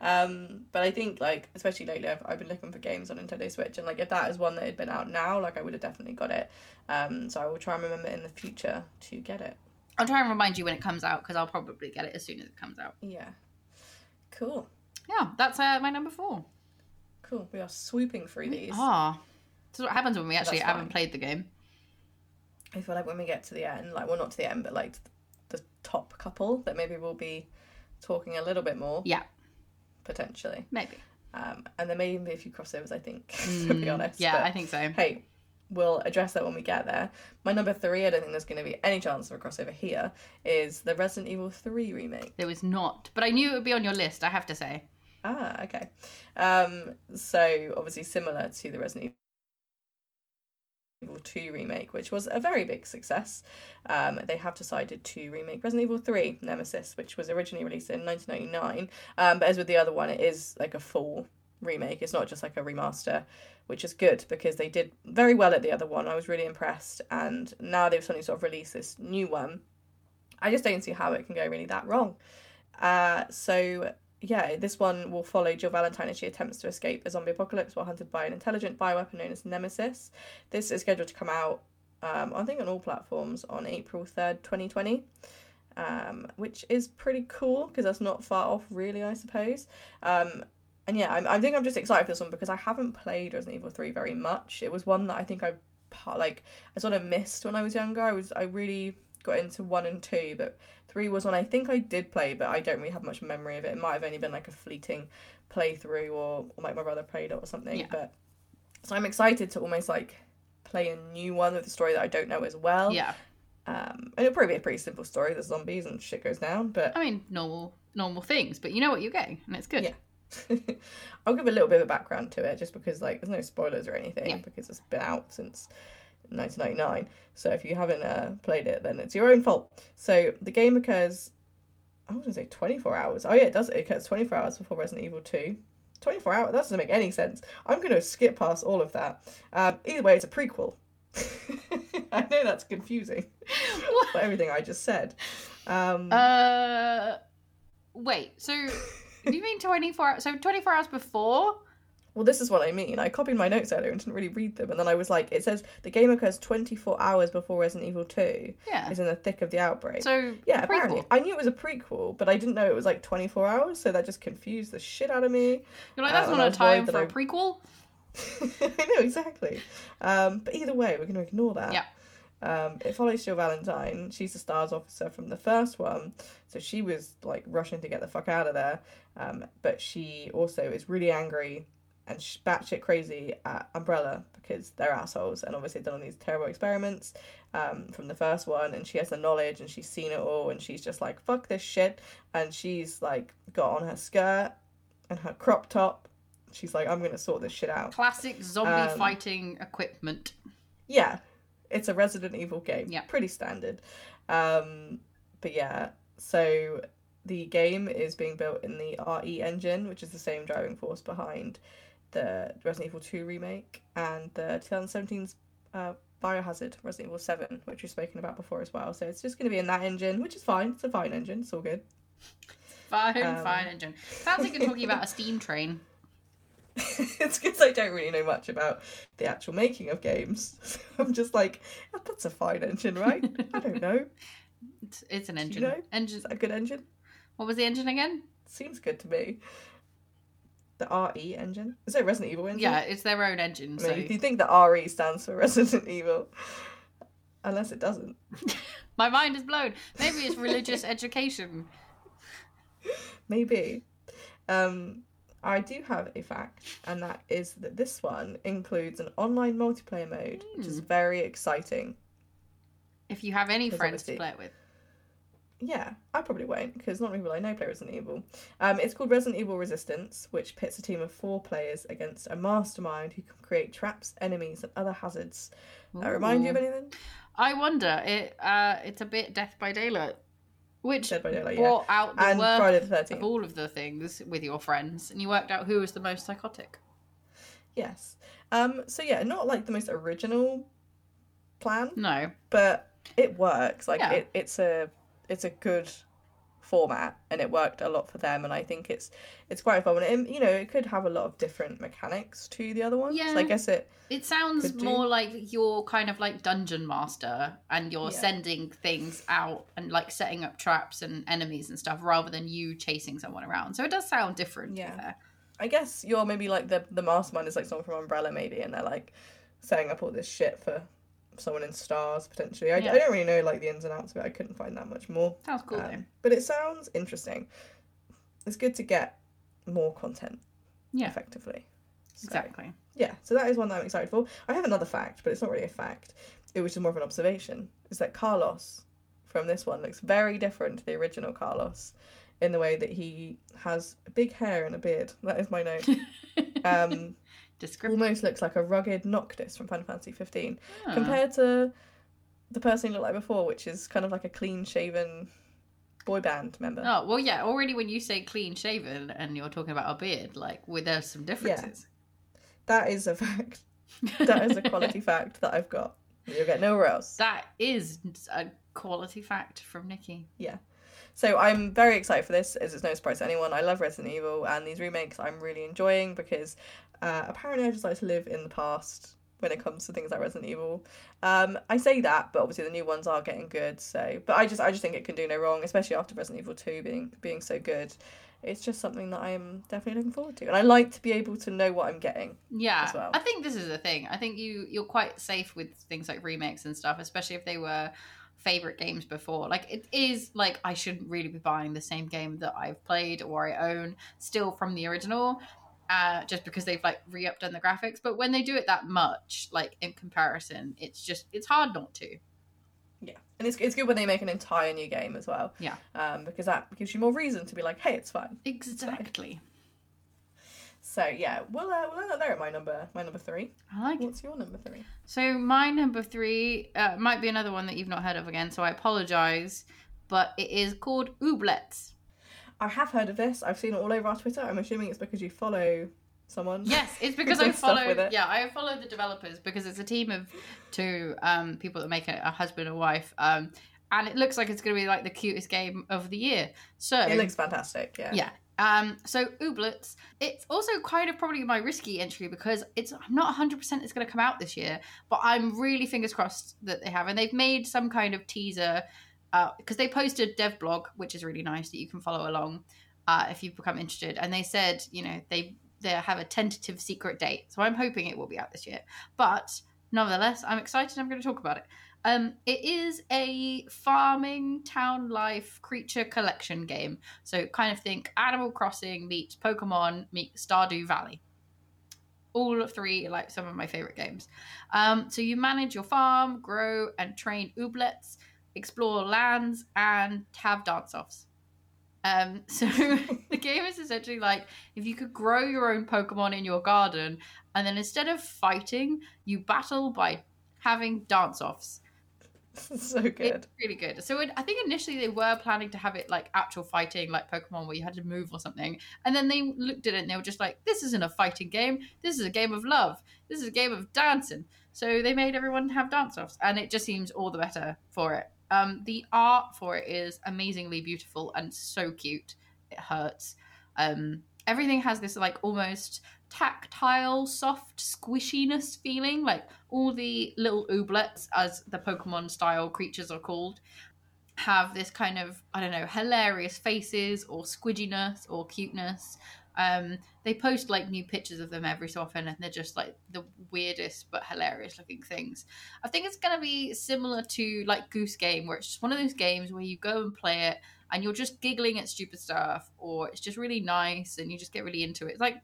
B: Um, but I think like especially lately, I've, I've been looking for games on Nintendo Switch, and like if that is one that had been out now, like I would have definitely got it. Um, so I will try and remember in the future to get it.
A: I'll try and remind you when it comes out because I'll probably get it as soon as it comes out.
B: Yeah, cool,
A: Yeah, that's uh, my number four.
B: cool. We are swooping through these.
A: Ah, this is what happens when we actually
B: That's
A: haven't
B: fine.
A: played the game.
B: I feel like when we get to the end, like well, not to the end, but like the top couple, that maybe we'll be talking a little bit more
A: Yeah,
B: potentially.
A: maybe.
B: Um, and there may even be a few crossovers. I think, to be
A: Mm,
B: honest.
A: Yeah,
B: but-
A: I think so.
B: hey, we'll address that when we get there. My number three, I don't think there's going to be any chance of a crossover here, is the Resident Evil 3 remake.
A: There was not, but I knew it would be on your list. I have to say.
B: Ah, okay. Um, so, obviously, similar to the Resident Evil 2 remake, which was a very big success, um, they have decided to remake Resident Evil 3 Nemesis, which was originally released in 1999. Um, but as with the other one, it is like a full remake, it's not just like a remaster. Which is good because they did very well at the other one. I was really impressed, and now they've suddenly sort of released this new one. I just don't see how it can go really that wrong. Uh, so yeah, this one will follow Jill Valentine as she attempts to escape a zombie apocalypse while hunted by an intelligent bioweapon known as Nemesis. This is scheduled to come out, um, I think, on all platforms on April 3rd, 2020, um, which is pretty cool because that's not far off, really, I suppose. Um, and yeah, I'm, I think I'm just excited for this one because I haven't played Resident Evil 3 very much. It was one that I think I like I sort of missed when I was younger. I was I really got into one and two, but three was one I think I did play, but I don't really have much memory of it. It might have only been like a fleeting playthrough or, or like my brother played it or something.
A: Yeah.
B: But so I'm excited to almost like play a new one with a story that I don't know as well.
A: Yeah,
B: Um, and it'll probably be a pretty simple story. There's zombies and shit goes down, but
A: I mean normal normal things, but you know what you're getting, and it's good.
B: Yeah. I'll give a little bit of a background to it just because like there's no spoilers or anything
A: Yeah.
B: because it's been out since 1999. So if you haven't uh, played it, then it's your own fault. So the game occurs, I was gonna say 24 hours. Oh yeah, it does. It occurs 24 hours before Resident Evil 2. 24 hours. That doesn't make any sense. I'm gonna skip past all of that. Um, either way, it's a prequel. I know that's confusing. for everything I just said. Um,
A: Uh, wait. So do you mean 24? hours- So 24 hours before?
B: Well, this is what I mean. I copied my notes earlier and didn't really read them, and then I was like, it says the game occurs 24 hours before Resident Evil 2
A: Yeah.
B: is in the thick of the outbreak.
A: So
B: yeah, apparently. I knew it was a prequel, but I didn't know it was like 24 hours, so that just confused the shit out of me.
A: You're like, that's
B: and
A: not a time for a
B: I-
A: prequel.
B: I know, exactly. Um, but either way, we're going to ignore that.
A: Yeah.
B: Um, it follows Jill Valentine. She's the STARS officer from the first one, so she was like rushing to get the fuck out of there. Um, but she also is really angry and sh- batshit crazy at Umbrella because they're assholes and obviously done all these terrible experiments um, from the first one. And she has the knowledge and she's seen it all and she's just like, fuck this shit. And she's like, got on her skirt and her crop top. She's like, I'm going to sort this shit out.
A: Classic zombie
B: Um,
A: fighting equipment.
B: Yeah, it's a Resident Evil game.
A: Yeah.
B: Pretty standard. Um, but yeah, so the game is being built in the RE engine, which is the same driving force behind the Resident Evil 2 remake and the 2017's uh, Biohazard Resident Evil 7, which we've spoken about before as well. So it's just going to be in that engine, which is fine. It's a fine engine. It's all good.
A: Fine,
B: um,
A: fine engine. Sounds like you're talking about a steam train.
B: it's because I don't really know much about the actual making of games. So I'm just like, "Oh, that's a fine engine, right? I don't know.
A: It's, it's an
B: you
A: engine.
B: know?
A: Engine.
B: Is a good engine?
A: What was the engine again?
B: Seems good to me. The RE engine? Is it Resident Evil engine?
A: Yeah, it's their own engine.
B: I
A: So
B: do you think the RE stands for Resident Evil? Unless it doesn't.
A: my mind is blown. Maybe it's religious education.
B: Maybe. Um, I do have a fact, and that is that this one includes an online multiplayer mode, which is very exciting.
A: If you have any friends to play it with.
B: Yeah, I probably won't because not many people I know play Resident Evil. Um, it's called Resident Evil Resistance, which pits a team of four players against a mastermind who can create traps, enemies, and other hazards. That remind you of anything?
A: I wonder. It uh, it's a bit Death by Daylight, which
B: Dead by Daylight, yeah.
A: out the
B: And Friday the
A: 13th.
B: of
A: all of the things with your friends, and you worked out who was the most psychotic.
B: Yes. Um. So yeah, not like the most original plan,
A: No,
B: but it works. Like
A: Yeah.
B: it, it's a it's a good format, and it worked a lot for them. And I think it's it's quite fun. And it, you know, it could have a lot of different mechanics to the other ones.
A: Yeah.
B: I guess it.
A: it sounds
B: Could do.
A: more like you're kind of like dungeon master, and you're
B: Yeah.
A: sending things out and like setting up traps and enemies and stuff, rather than you chasing someone around. So it does sound different.
B: Yeah. I guess you're maybe like the the mastermind is like someone from Umbrella maybe, and they're like setting up all this shit for someone in stars potentially. I,
A: Yeah.
B: I don't really know like the ins and outs of it. I couldn't find that much more.
A: Sounds cool though.
B: Um, but it sounds interesting. It's good to get more content
A: Yeah,
B: effectively. So,
A: exactly.
B: Yeah, so that is one that I'm excited for. I have another fact, but it's not really a fact. It was just more of an observation. Is that Carlos from this one looks very different to the original Carlos in the way that he has big hair and a beard. That is my note. Um, Almost looks like a rugged Noctis from Final Fantasy 15
A: Ah.
B: compared to the person he looked like before, which is kind of like a clean shaven boy band member.
A: Oh well, yeah. Already, when you say clean shaven and you're talking about a beard, like, well, there's some differences.
B: That is a fact. That is a quality fact that I've got. You'll get nowhere else.
A: That is a quality fact from Nikki.
B: So I'm very excited for this, as it's no surprise to anyone. I love Resident Evil, and these remakes I'm really enjoying because uh, apparently I just like to live in the past when it comes to things like Resident Evil. Um, I say that, but obviously the new ones are getting good. So, but I just I just think it can do no wrong, especially after Resident Evil Two being being so good. It's just something that I am definitely looking forward to, and I like to be able to know what I'm getting.
A: Yeah,
B: as well.
A: I think this is the thing. I think you you're quite safe with things like remakes and stuff, especially if they were favorite games before. Like it is like I shouldn't really be buying the same game that I've played or I own still from the original. Uh, just because they've like re-upped on the graphics, but when they do it that much, like in comparison, it's just it's hard not to.
B: Yeah, and it's it's good when they make an entire new game as well.
A: Yeah.
B: um, because that gives you more reason to be like, hey, it's fun.
A: Exactly.
B: So yeah, we'll uh, we'll end up there at my number my number three.
A: I like it.
B: What's your number three?
A: So my number three uh, might be another one that you've not heard of again, so I apologize, but it is called Ooblets.
B: I have heard of this. I've seen it all over our Twitter. I'm assuming it's because you follow someone.
A: Yes, it's because I follow. Yeah, I follow the developers because it's a team of two um, people that make it a husband and wife, um, and it looks like it's going to be like the cutest game of the year. So
B: It looks fantastic. Yeah.
A: yeah. Um, so Ooblets, it's also kind of probably my risky entry because it's I'm not 100% it's going to come out this year, but I'm really fingers crossed that they have. And they've made some kind of teaser because they posted dev blog, which is really nice that you can follow along uh, if you've become interested. And they said, you know, they they have a tentative secret date, so I'm hoping it will be out this year. But nonetheless, I'm excited. I'm going to talk about it. Um, it is a farming town life creature collection game. So kind of think Animal Crossing meets Pokemon meets Stardew Valley. All three like some of my favorite games. Um, so you manage your farm, grow and train ooblets, explore lands, and have dance offs. Um, so the game is essentially like if you could grow your own Pokemon in your garden, and then instead of fighting, you battle by having dance offs.
B: so good.
A: It's really good. So it, I think initially they were planning to have it like actual fighting, like Pokemon, where you had to move or something. And then they looked at it and they were just like, "This isn't a fighting game. This is a game of love. This is a game of dancing." So they made everyone have dance offs, and it just seems all the better for it. Um, the art for it is amazingly beautiful and so cute. It hurts. Um, everything has this like almost tactile, soft squishiness feeling. Like all the little ooblets, as the Pokemon style creatures are called, have this kind of I don't know hilarious faces or squidginess or cuteness. Um, they post like new pictures of them every so often, and they're just like the weirdest but hilarious looking things. I think it's gonna be similar to like Goose Game, where it's just one of those games where you go and play it, and you're just giggling at stupid stuff, or it's just really nice, and you just get really into it. It's like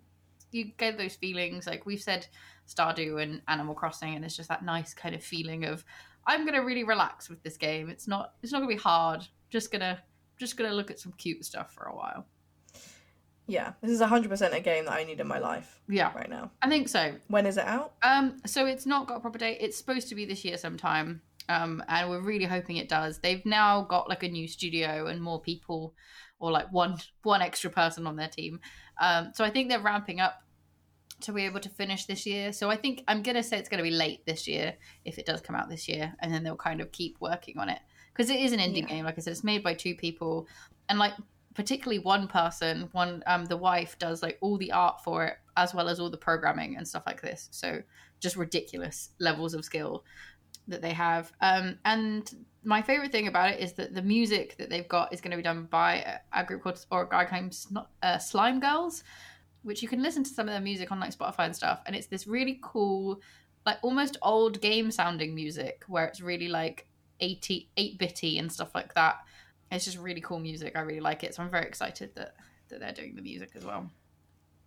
A: you get those feelings, like we've said, Stardew and Animal Crossing, and it's just that nice kind of feeling of I'm gonna really relax with this game. It's not it's not gonna be hard. Just gonna just gonna look at some cute stuff for a while.
B: Yeah, this is 100% a game that I need in my life
A: Yeah,
B: right now.
A: I think so.
B: When is it out?
A: Um, so it's not got a proper date. It's supposed to be this year sometime. Um, and we're really hoping it does. They've now got like a new studio and more people, or like one one extra person on their team. Um, so I think they're ramping up to be able to finish this year. So I think I'm gonna say it's gonna be late this year if it does come out this year, and then they'll kind of keep working on it because it is an indie
B: Yeah.
A: game. Like I said, it's made by two people, and like particularly one person, one um the wife does like all the art for it as well as all the programming and stuff like this. So just ridiculous levels of skill that they have. Um, and my favorite thing about it is that the music that they've got is going to be done by a group called or a guy uh, Slime Girls, which you can listen to some of their music on like Spotify and stuff. And it's this really cool, like almost old game sounding music where it's really like 80, 8 bitty and stuff like that. It's just really cool music. I really like it. So I'm very excited that, that they're doing the music as well.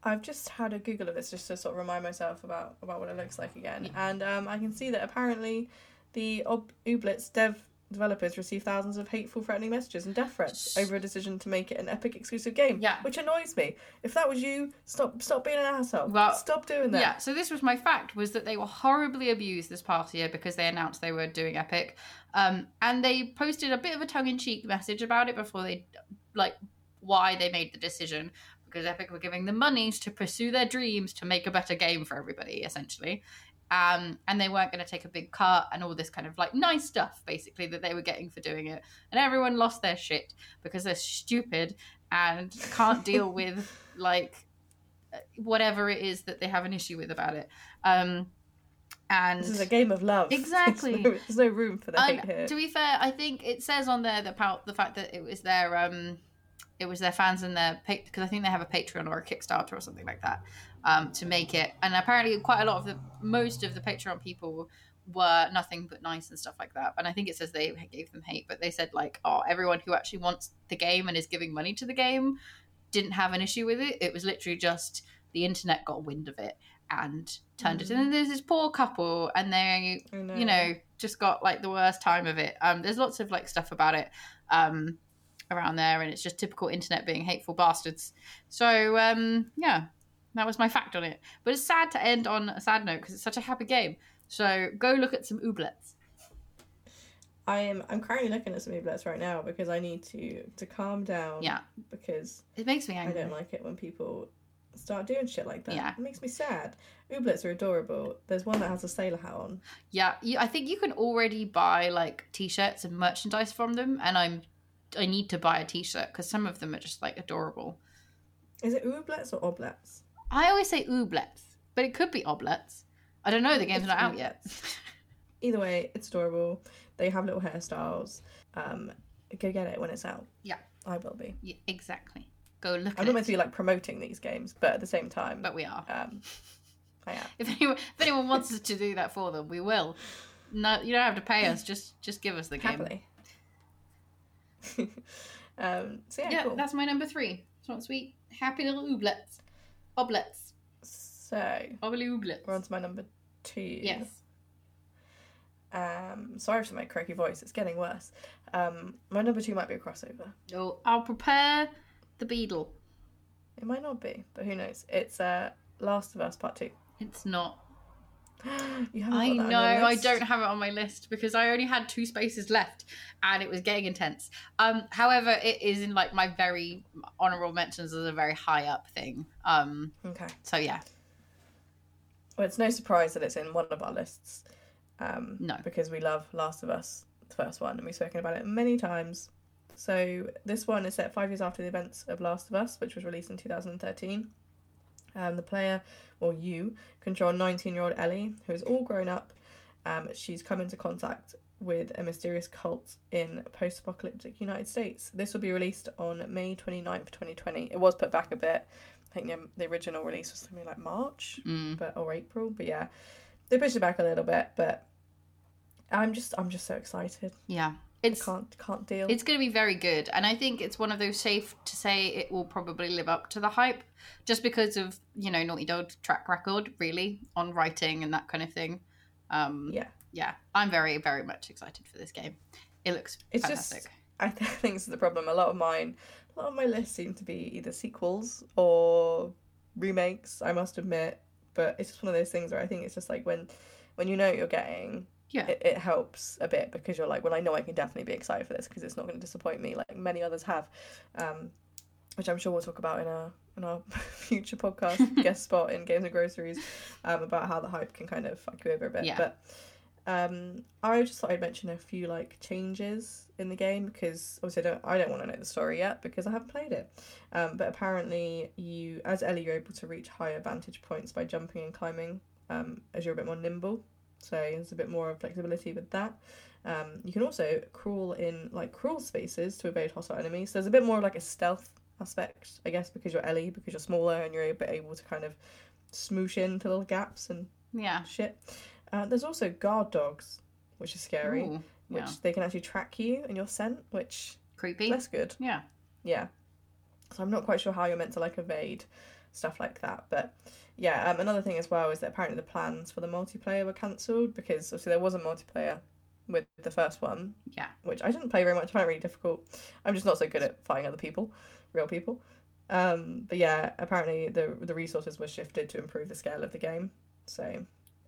B: I've just had a Google of this just to sort of remind myself about, about what it looks like again. And um, I can see that apparently the Ob- Ooblets dev developers received thousands of hateful, threatening messages and death threats over a decision to make it an Epic exclusive game.
A: Yeah.
B: Which annoys me. If that was you, stop stop being an asshole.
A: Well,
B: stop doing that.
A: Yeah, so this was my fact was that they were horribly abused this past year because they announced they were doing Epic, um, and they posted a bit of a tongue-in-cheek message about it before they like why they made the decision because Epic were giving them monies to pursue their dreams to make a better game for everybody essentially. Um, and they weren't going to take a big cut and all this kind of like nice stuff basically that they were getting for doing it and everyone lost their shit because they're stupid and can't deal with like whatever it is that they have an issue with about it. Um, and
B: This is a game of love.
A: Exactly.
B: There's no, there's no room for that
A: and
B: here.
A: to be fair, I think it says on there the the fact that it was their um, it was their fans and their because I think they have a Patreon or a Kickstarter or something like that um, to make it. And apparently, quite a lot of the most of the Patreon people were nothing but nice and stuff like that. And I think it says they gave them hate, but they said like, oh, everyone who actually wants the game and is giving money to the game didn't have an issue with it. It was literally just the internet got wind of it and turned it. And then there's this poor couple, and they,
B: know.
A: you know, just got like the worst time of it. Um, there's lots of like stuff about it, um, around there, and it's just typical internet being hateful bastards. So um, yeah, that was my fact on it. But it's sad to end on a sad note because it's such a happy game. So go look at some ooblets.
B: I am I'm currently looking at some Ooblets right now because I need to to calm down.
A: Yeah.
B: Because
A: It makes me angry.
B: I don't like it when people start doing shit like that.
A: Yeah.
B: It makes me sad. Ooblets are adorable. There's one that has a sailor hat on.
A: Yeah, you, I think you can already buy like t-shirts and merchandise from them, and I'm I need to buy a t-shirt because some of them are just like adorable.
B: Is it Ooblets or Oblets?
A: I always say ooblets, but it could be oblets. I don't know. The game's
B: It's
A: not out yet.
B: Either way, it's adorable. They have little hairstyles. Um, go get it when it's out.
A: Yeah.
B: I will be.
A: yeah, exactly. Go look
B: I'm not meant to be like promoting these games, but at the same time,
A: But we are.
B: um, I am.
A: If anyone, if anyone wants us to do that for them, we will. No, you don't have to pay us. Just just give us the game.
B: Happily. um, so yeah,
A: Yeah,
B: cool.
A: that's my number three. Short, sweet, happy little ooblets, oblets.
B: So
A: Bubbly oblets.
B: we're on to my number two.
A: Yes.
B: Um, sorry for my croaky voice. It's getting worse. Um, my number two might be a crossover.
A: Oh, I'll prepare the beadle.
B: It might not be, but who knows? It's uh, Last of Us Part Two.
A: It's not. I know. I don't have it on my list because I only had two spaces left, and it was getting intense. Um, however, it is in like my very honorable mentions as a very high up thing. Um,
B: Okay.
A: so yeah,
B: Well, it's no surprise that it's in one of our lists. Um,
A: No.
B: Because we love Last of Us, the first one, and we've spoken about it many times. So this one is set five years after the events of Last of Us, which was released in 2013. Um, the player, or you, control 19-year-old Ellie, who is all grown up. Um, she's come into contact with a mysterious cult in post-apocalyptic United States. This will be released on May 29th, 2020. It was put back a bit. I think the, the original release was something like March
A: Mm.
B: but or April. But yeah, they pushed it back a little bit. But I'm just I'm just so excited.
A: yeah, it's
B: can't can't deal.
A: it's going to be very good, and I think it's one of those safe to say it will probably live up to the hype, just because of you know Naughty Dog's track record, really on writing and that kind of thing. Um,
B: yeah,
A: yeah, I'm very very much excited for this game. It looks
B: it's
A: fantastic.
B: just I think this is the problem. A lot of mine, a lot of my lists seem to be either sequels or remakes. I must admit, but it's just one of those things where I think it's just like when when you know what you're getting.
A: Yeah.
B: It, it helps a bit because you're like, well, I know I can definitely be excited for this because it's not going to disappoint me like many others have, um, which I'm sure we'll talk about in our in our future podcast guest spot in Games and Groceries um, about how the hype can kind of fuck you over a bit.
A: Yeah.
B: But um, I just thought I'd mention a few like changes in the game because obviously I don't I don't want to know the story yet because I haven't played it. Um, but apparently you as Ellie you're able to reach higher vantage points by jumping and climbing um, as you're a bit more nimble. So there's a bit more flexibility with that. Um, you can also crawl in like crawl spaces to evade hostile enemies. So there's a bit more of, like a stealth aspect, I guess, because you're Ellie, because you're smaller and you're a bit able to kind of smoosh into little gaps and
A: yeah.
B: shit. Uh, there's also guard dogs, which is scary,
A: Ooh,
B: which
A: yeah.
B: they can actually track you and your scent, which
A: Creepy.
B: that's good.
A: Yeah.
B: Yeah. So I'm not quite sure how you're meant to like evade stuff like that, but yeah. Um, another thing as well is that apparently the plans for the multiplayer were cancelled because obviously there was a multiplayer with the first one,
A: Yeah.
B: which I didn't play very much. I found it really difficult. I'm just not so good at fighting other people, real people. Um, but yeah, apparently the the resources were shifted to improve the scale of the game. So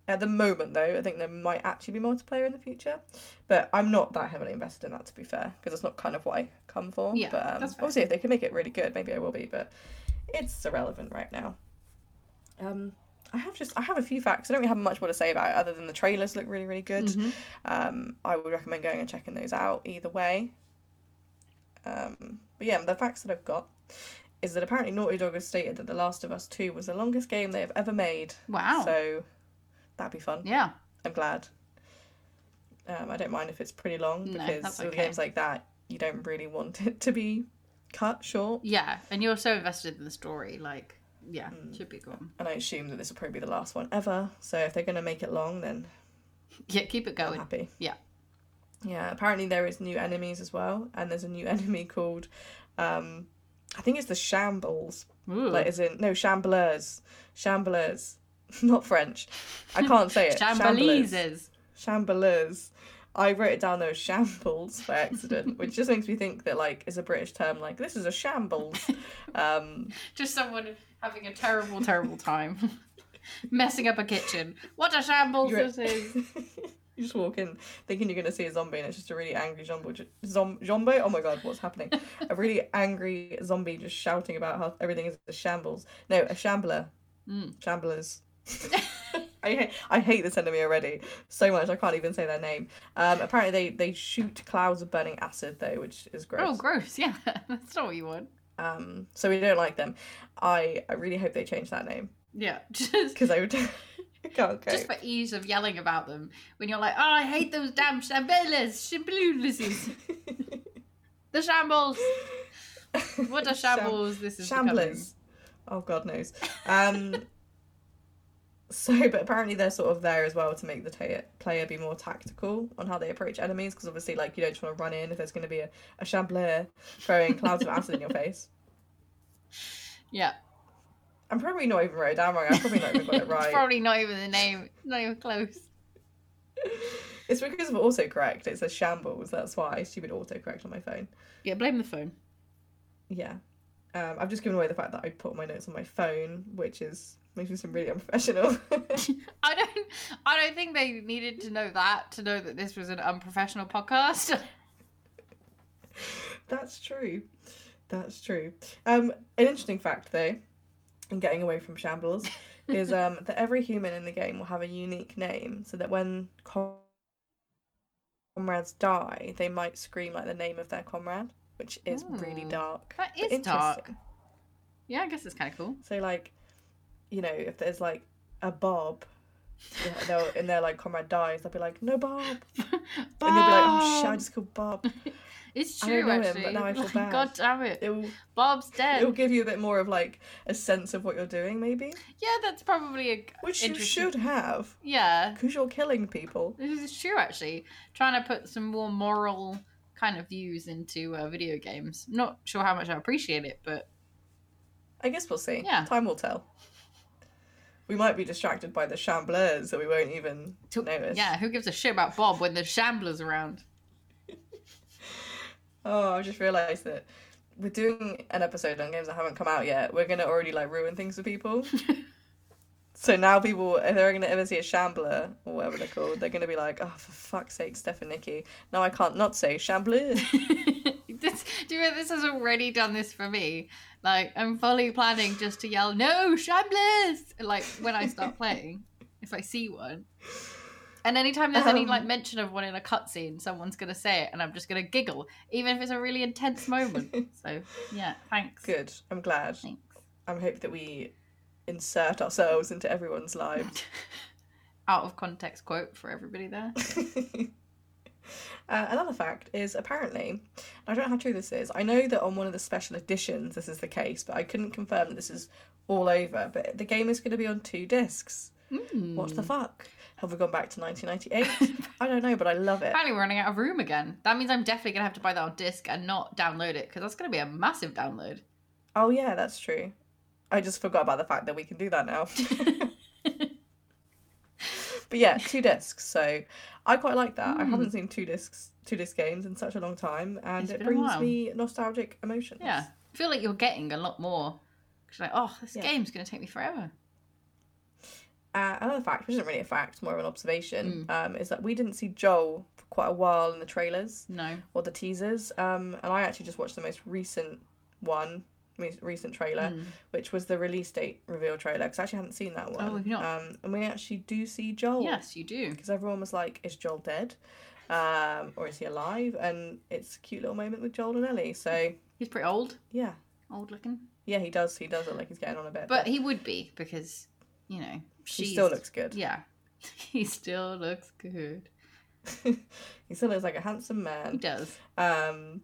B: at the moment, though, I think there might actually be multiplayer in the future, but I'm not that heavily invested in that to be fair, because it's not kind of what I come for.
A: Yeah,
B: but um,
A: that's fair.
B: obviously, if they can make it really good, maybe I will be. But it's irrelevant right now. Um, I have just I have a few facts. I don't really have much more to say about it other than the trailers look really really good.
A: Mm-hmm.
B: Um, I would recommend going and checking those out either way. Um, but yeah, the facts that I've got is that apparently Naughty Dog has stated that The Last of Us 2 was the longest game they have ever made.
A: Wow.
B: So that'd be fun.
A: yeah.
B: I'm glad. Um, I don't mind if it's pretty long
A: No,
B: because with
A: okay.
B: games like that, you don't really want it to be cut short.
A: Yeah. And you're so invested in the story. Like, yeah,
B: Hmm.
A: should be cool.
B: And I assume that this will probably be the last one ever. So if they're going to make it long, then
A: Yeah, keep it
B: I'm
A: going.
B: happy.
A: Yeah.
B: Yeah, apparently there is new enemies as well, and there's a new enemy called, um, I think it's the Shambles.
A: Ooh.
B: Like, as in no Shamblers, Shamblers, not French. I can't say it. Shamblers.
A: Chambalises.
B: Shamblers. I wrote it down there as shambles by accident, which just makes me think that like is a British term. Like this is a shambles. Um,
A: Just someone having a terrible, terrible time. Messing up a kitchen. What a shambles
B: You're-
A: this is.
B: you just walk in thinking you're going to see a zombie, and it's just a really angry zombie. Zom- zombie? Oh my god, what's happening? a really angry zombie just shouting about how everything is a shambles. No, a shambler.
A: Mm.
B: Shamblers. I hate, I hate this enemy already so much. I can't even say their name. Um, apparently they they shoot clouds of burning acid though, which is gross.
A: Oh, gross. Yeah. That's not what you want.
B: Um, so we don't like them. I I really hope they change that name
A: Yeah. Just,
B: because I would.
A: Just for ease of yelling about them. When you're like, oh, I hate those damn shambles. Shambles. The shambles. What are shambles this is.
B: Shamblers. Oh God knows. Um. So, but apparently they're sort of there as well to make the ta- player be more tactical on how they approach enemies, because obviously, like, you don't just want to run in if there's going to be a, a shambler throwing clouds of acid in your face.
A: Yeah.
B: I'm probably not even wrote it down wrong. I'm probably not even got it
A: it's
B: right.
A: probably not even the name. Not even close.
B: It's because of autocorrect. It says shambles. That's why stupid autocorrect on my phone.
A: Yeah, blame the phone.
B: Yeah. Um, I've just given away the fact that I put my notes on my phone, which is makes me seem really unprofessional.
A: I don't. I don't think they needed to know that to know that this was an unprofessional podcast.
B: That's true. That's true. Um, an interesting fact, though, in getting away from shambles, is um, that every human in the game will have a unique name, so that when comrades die, they might scream like the name of their comrade, which is really dark.
A: That is dark. Yeah, I guess it's kind of cool.
B: So, like, you know, if there's like a Bob. yeah, They'll, and their like comrade dies, they'll be like, "No, Bob," and you'll be like, "Oh shit, I just killed Bob."
A: It's
B: I don't
A: true,
B: know him,
A: actually.
B: but now I feel
A: Like,
B: bad.
A: God damn it.
B: It will
A: Bob's dead.
B: It'll give you a bit more of like a sense of what you're doing, maybe,
A: Yeah, that's probably a
B: which you should have
A: Yeah,
B: because you're killing people.
A: this is true. Actually, trying to put some more moral kind of views into uh, video games. Not sure how much I appreciate it, but
B: I guess we'll see.
A: Yeah.
B: time will tell. We might be distracted by the chamblers, so we won't even notice.
A: yeah, who gives a shit about Bob when there's shamblers around?
B: Oh, I just realised that we're doing an episode on games that haven't come out yet. We're gonna already like ruin things for people. so now people, if they're gonna ever see a shambler or whatever they're called, they're gonna be like, "Oh, for fuck's sake, Steph and Nikki." Now I can't not say shambler.
A: this, do you this has already done this for me? Like I'm fully planning just to yell no shamblers like when I start playing if I see one. And anytime there's any
B: Um,
A: like mention of one in a cutscene, someone's gonna say it, and I'm just gonna giggle, even if it's a really intense moment. so yeah, thanks.
B: Good. I'm glad.
A: Thanks.
B: I hope that we insert ourselves into everyone's lives.
A: Out of context quote for everybody there.
B: uh, another fact is apparently, I don't know how true this is. I know that on one of the special editions this is the case, but I couldn't confirm that this is all over. But the game is going to be on two discs.
A: Mm.
B: What the fuck? Have we gone back to 1998? I don't know, but I love it.
A: Apparently, we're running out of room again. That means I'm definitely gonna have to buy that on disc and not download it because that's gonna be a massive download.
B: Oh yeah, that's true. I just forgot about the fact that we can do that now. but yeah, two discs. So I quite like that. I
A: Hmm.
B: haven't seen two discs, two disc games in such a long time, and it brings me nostalgic emotions.
A: Yeah, I feel like you're getting a lot more. Cause like, oh, this
B: Yeah.
A: game's gonna take me forever.
B: Uh, another fact, which isn't really a fact, more of an
A: Hmm.
B: observation, um, is that we didn't see Joel for quite a while in the trailers
A: No.
B: or the teasers. Um, and I actually just watched the most recent one, recent trailer,
A: Mm.
B: which was the release date reveal trailer, because I actually hadn't seen that one.
A: Oh, have not?
B: Um, and we actually do see Joel.
A: Yes, you do.
B: because everyone was like, "Is Joel dead, um, or is he alive?" And it's a cute little moment with Joel and Ellie. So
A: He's pretty old,
B: yeah,
A: old looking,
B: yeah, he does. He does look like he's getting on a bit,
A: but he would be because you know she
B: still looks good.
A: Yeah, he still looks good.
B: he still looks like a handsome man.
A: He does.
B: Um,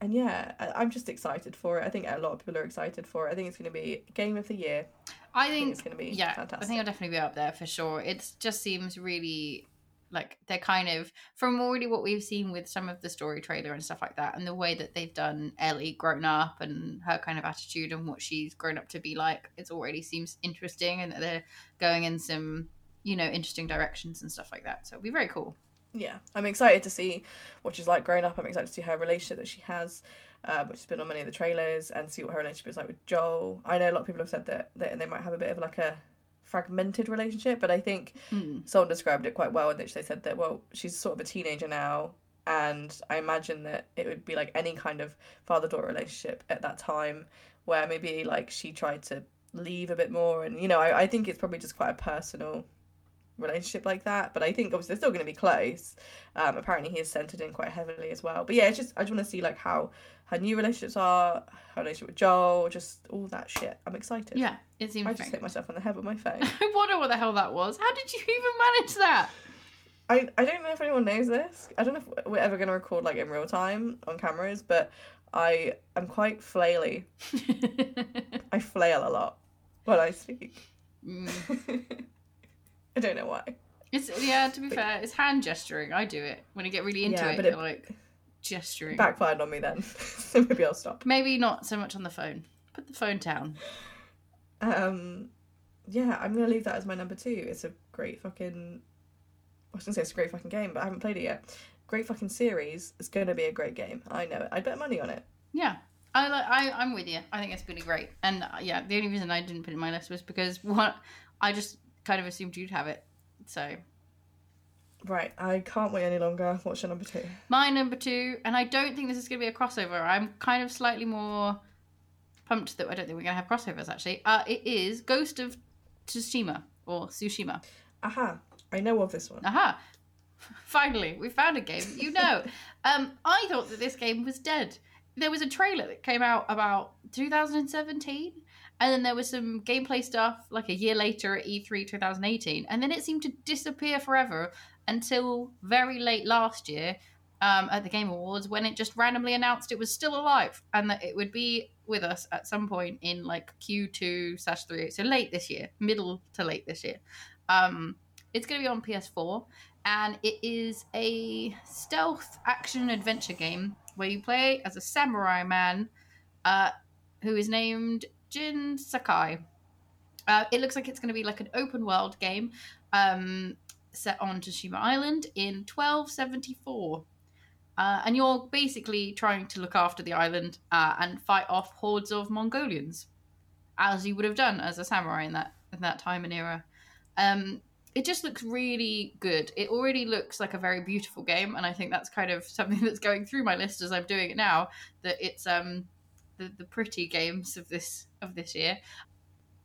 B: and yeah, I, I'm just excited for it. I think a lot of people are excited for it. I think it's going to be game of the year.
A: I
B: think
A: think
B: it's gonna be
A: yeah. I think it'll definitely be up there for sure. It just seems really like they're kind of from already what we've seen with some of the story trailer and stuff like that, and the way that they've done Ellie grown up and her kind of attitude and what she's grown up to be like. It already seems interesting, and that they're going in some you know interesting directions and stuff like that. So it'll be very cool.
B: Yeah, I'm excited to see what she's like growing up. I'm excited to see her relationship that she has, uh, which has been on many of the trailers, and see what her relationship is like with Joel. I know a lot of people have said that, that they might have a bit of like a fragmented relationship, but I think
A: Mm.
B: someone described it quite well in which they said that well, she's sort of a teenager now, and I imagine that it would be like any kind of father daughter relationship at that time, where maybe like she tried to leave a bit more, and you know, I, I think it's probably just quite a personal relationship like that. But I think obviously they're still going to be close. Um, apparently he is centered in quite heavily as well. But yeah, it's just I just want to see like how her new relationships are, her relationship with Joel, just all that shit. I'm excited.
A: Yeah, it seems.
B: I just hit myself on the head with my phone.
A: I wonder what the hell that was. How did you even manage that?
B: I, I don't know if anyone knows this. I don't know if we're ever going to record like in real time on cameras, but I am quite flaily. I flail a lot when I speak.
A: Mm.
B: I don't know why.
A: It's yeah. To be fair, it's hand gesturing. I do it when I get really into
B: Yeah,
A: it.
B: but it-
A: like gesturing.
B: Backfired on me then. so maybe I'll stop.
A: Maybe not so much on the phone. Put the phone down.
B: Um, yeah, I'm gonna leave that as my number two. It's a great fucking. I was gonna say it's a great fucking game, but I haven't played it yet. Great fucking series. It's gonna be a great game. I know it. I'd bet money on it.
A: Yeah. I like. I I'm with you. I think it's really great. And uh, yeah, the only reason I didn't put it in my list was because what I just kind of assumed you'd have it. So
B: Right, I can't wait any longer. What's your number two?
A: my number two, and I don't think this is going to be a crossover. I'm kind of slightly more pumped that I don't think we're going to have crossovers. Actually, uh, it is Ghost of Tsushima or Tsushima.
B: Aha, I know of this one.
A: Aha! Finally, we found a game you know. um, I thought that this game was dead. There was a trailer that came out about 2017, and then there was some gameplay stuff like a year later at E E3 2018, and then it seemed to disappear forever until very late last year um, at the Game Awards when it just randomly announced it was still alive and that it would be with us at some point in like Q2 slash 3, so late this year, middle to late this year. Um, it's going to be on PS4 and it is a stealth action adventure game where you play as a samurai man uh, who is named Jin Sakai. Uh, it looks like it's going to be like an open world game um, set on Tsushima Island in 1274. Uh, and you're basically trying to look after the island uh, and fight off hordes of Mongolians, as you would have done as a samurai in that in that time and era. Um, it just looks really good. It already looks like a very beautiful game, and I think that's kind of something that's going through my list as I'm doing it now. That it's um the, the pretty games of this of this year.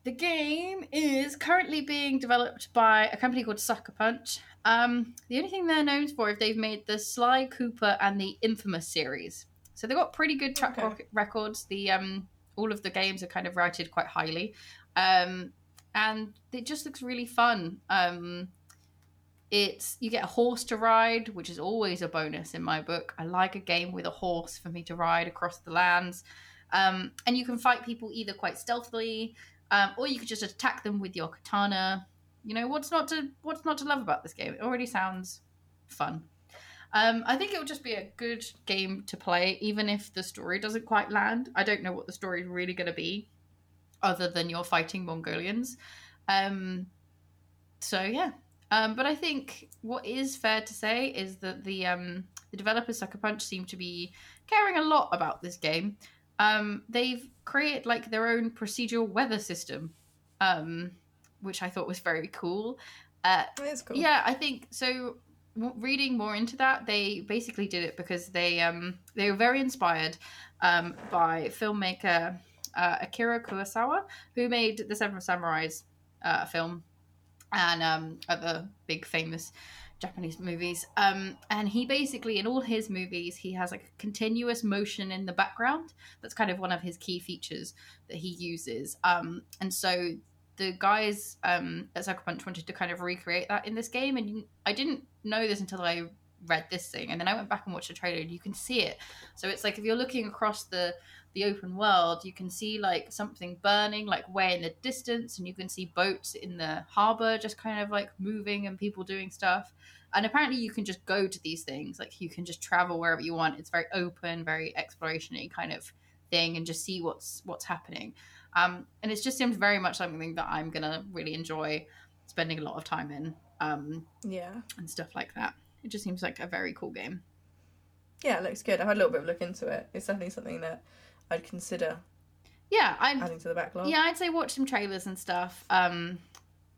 A: The game is currently being developed by a company called Sucker Punch. Um, the only thing they're known for is they've made the Sly Cooper and the Infamous series. So they've got pretty good track
B: Okay.
A: rec- records. The um, all of the games are kind of rated quite highly, um, and it just looks really fun. Um, it's you get a horse to ride, which is always a bonus in my book. I like a game with a horse for me to ride across the lands, um, and you can fight people either quite stealthily, um, or you could just attack them with your katana. You know what's not to what's not to love about this game? It already sounds fun. Um, I think it would just be a good game to play, even if the story doesn't quite land. I don't know what the story is really going to be, other than you're fighting Mongolians. Um, so yeah, um, but I think what is fair to say is that the um, the developers Sucker Punch seem to be caring a lot about this game. Um, they've created like their own procedural weather system, um, which I thought was very cool. Uh,
B: It's cool.
A: yeah, I think so. w- Reading more into that, they basically did it because they um they were very inspired um by filmmaker uh, Akira Kurosawa, who made the Seven Samurais uh, film and um other big famous Japanese movies. Um, and he basically in all his movies he has like a continuous motion in the background. That's kind of one of his key features that he uses. Um, and so the guys um, at Sucker Punch wanted to kind of recreate that in this game, and I didn't know this until I read this thing, and then I went back and watched the trailer, and you can see it. So it's like if you're looking across the the open world, you can see like something burning, like way in the distance, and you can see boats in the harbor just kind of like moving and people doing stuff. And apparently, you can just go to these things, like you can just travel wherever you want. It's very open, very exploration-y kind of thing, and just see what's what's happening. Um, and it just seems very much something that I'm gonna really enjoy spending a lot of time in um,
B: Yeah.
A: and stuff like that. It just seems like a very cool game.
B: Yeah, it looks good. I had a little bit of a look into it. It's definitely something that I'd consider
A: Yeah, I
B: adding to the backlog.
A: yeah, I'd say watch some trailers and stuff. Um,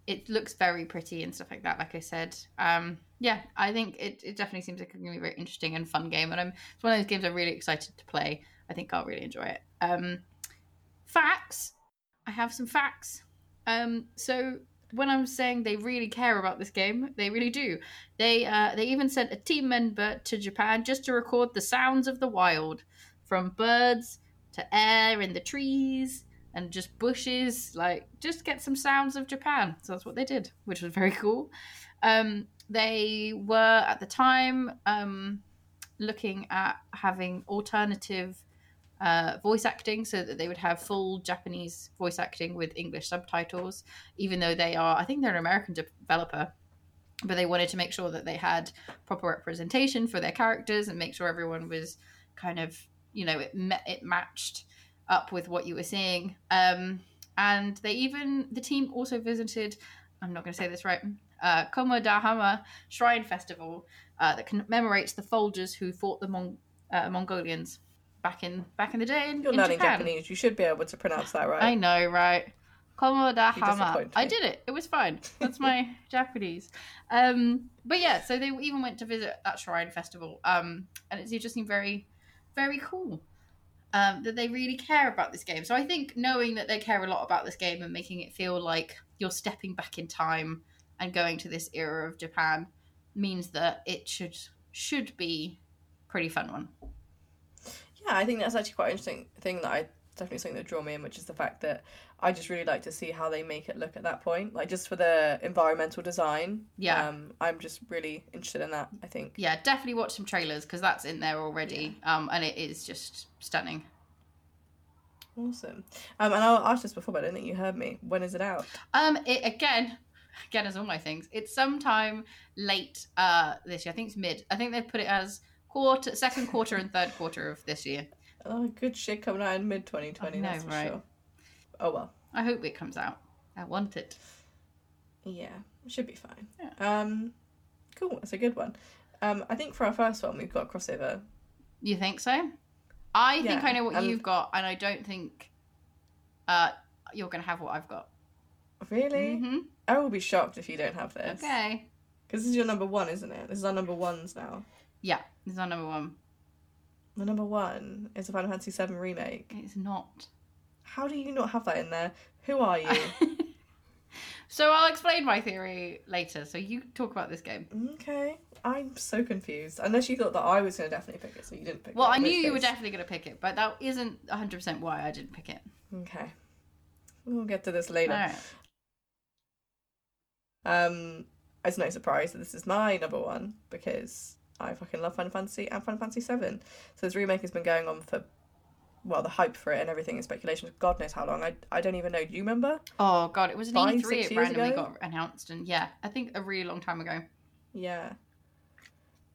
A: it looks very pretty and stuff like that. Like I said, um, yeah, I think it, it definitely seems like it's gonna be a very interesting and fun game, and I'm it's one of those games I'm really excited to play. I think I'll really enjoy it. Um, facts. I have some facts. Um, so when I'm saying they really care about this game, they really do. They uh, they even sent a team member to Japan just to record the sounds of the wild, from birds to air in the trees and just bushes. Like just get some sounds of Japan. So that's what they did, which was very cool. Um, they were at the time um, looking at having alternative uh, voice acting so that they would have full Japanese voice acting with English subtitles, even though they are, I think they're an American developer, but they wanted to make sure that they had proper representation for their characters and make sure everyone was kind of, you know, it met, it matched up with what you were seeing. Um, and they even the team also visited. I'm not going to say this right. Uh, Komodahama Shrine Festival uh, that commemorates the soldiers who fought the Mong- uh, Mongolians back in back in the day in,
B: You're
A: in
B: learning
A: Japan.
B: Japanese. You should be able to pronounce that right.
A: I know, right? Komodahama. I did it. It was fine. That's my Japanese. Um, but yeah, so they even went to visit that shrine festival. Um, and it's just seemed very, very cool. Um, that they really care about this game. So I think knowing that they care a lot about this game and making it feel like you're stepping back in time and going to this era of Japan means that it should should be pretty fun one.
B: Yeah, I think that's actually quite an interesting thing that I definitely something that drew me in, which is the fact that I just really like to see how they make it look at that point. Like just for the environmental design.
A: Yeah.
B: Um, I'm just really interested in that, I think.
A: yeah, definitely watch some trailers because that's in there already. Um, and it is just stunning.
B: Awesome. Um, and I asked this before, but I don't think you heard me. When is it out?
A: Um, it again, again as all my things. It's sometime late uh this year. I think it's mid. I think they've put it as quarter, second quarter, and third quarter of this year.
B: Oh, good shit coming out in mid 2020.
A: I know,
B: that's for
A: right?
B: sure. Oh well.
A: I hope it comes out. I want it.
B: Yeah, it should be fine.
A: Yeah.
B: Um, cool. That's a good one. Um, I think for our first one, we've got a crossover.
A: You think so? I think I know what
B: and-
A: you've got, and I don't think uh you're gonna have what I've got.
B: Really?
A: hmm
B: I will be shocked if you don't have this.
A: Okay.
B: Because this is your number one, isn't it? This is our number ones now.
A: Yeah, this is our number one.
B: My number one is the Final Fantasy VII remake.
A: It's not.
B: How do you not have that in there? Who are you?
A: so I'll explain my theory later. So you talk about this game.
B: okay. I'm so confused. Unless you thought that I was going to definitely pick it, so you didn't pick
A: Well,
B: it.
A: Well,
B: I
A: knew you were definitely going to pick it, but that isn't 100% why I didn't pick it.
B: Okay. We'll get to this later.
A: Right.
B: Um, it's no surprise that this is my number one because I fucking love Final Fantasy and Final Fantasy VII. So this remake has been going on for, well, the hype for it and everything and speculation. God knows how long. I, I don't even know. Do you remember?
A: Oh god, it was an
B: Five,
A: E3 it randomly
B: ago?
A: got announced, and yeah, I think a really long time ago.
B: Yeah.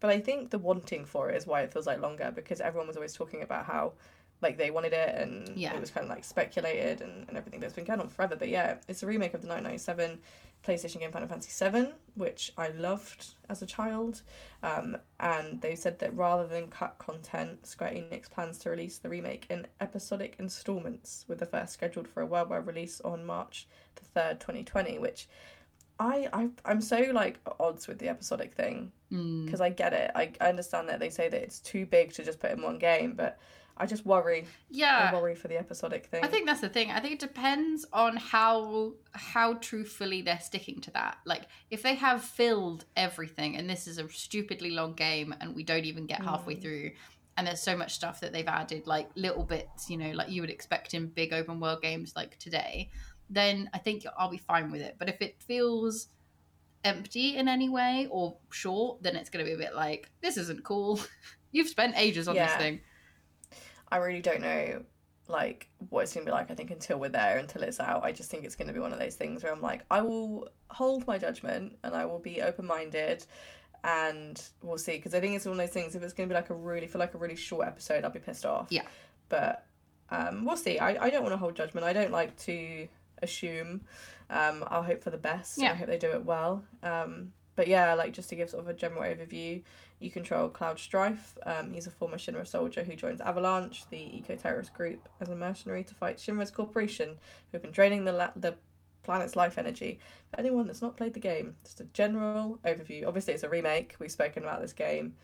B: But I think the wanting for it is why it feels like longer because everyone was always talking about how like they wanted it and
A: Yeah.
B: it was kind of like speculated and, and everything. But it's been going on forever. But yeah, it's a remake of the 997 PlayStation game Final Fantasy VII, which I loved as a child. Um, and they said that rather than cut content, Square Enix plans to release the remake in episodic installments, with the first scheduled for a worldwide release on March the 3rd, 2020, which I, I I'm so like at odds with the episodic thing
A: Mm.
B: because I get it. I, I understand that they say that it's too big to just put in one game, but I just worry. Yeah, I
A: Yeah,
B: worry for the episodic thing.
A: I think that's the thing. I think it depends on how how truthfully they're sticking to that. Like if they have filled everything, and this is a stupidly long game, and we don't even get halfway
B: Mm.
A: through. And there's so much stuff that they've added, like little bits, you know, like you would expect in big open world games like today. Then I think I'll be fine with it. But if it feels empty in any way or short, then it's going to be a bit like this isn't cool. You've spent ages on this thing.
B: I really don't know like what it's gonna be like. I think until we're there, until it's out, I just think it's gonna be one of those things where I'm like, I will hold my judgment and I will be open minded. And we'll see, because I think it's one of those things. If it's going to be like a really, for like a really short episode, I'll be pissed off.
A: Yeah.
B: But um, we'll see. I, I don't want to hold judgment. I don't like to assume. Um, I'll hope for the best.
A: Yeah.
B: I hope they do it well. Um, but yeah, like just to give sort of a general overview, you control Cloud Strife. Um, he's a former Shinra soldier who joins Avalanche, the eco-terrorist group, as a mercenary to fight Shinra's corporation, who have been draining the la- the planet's life energy. For anyone that's not played the game, just a general overview. Obviously, it's a remake. We've spoken about this game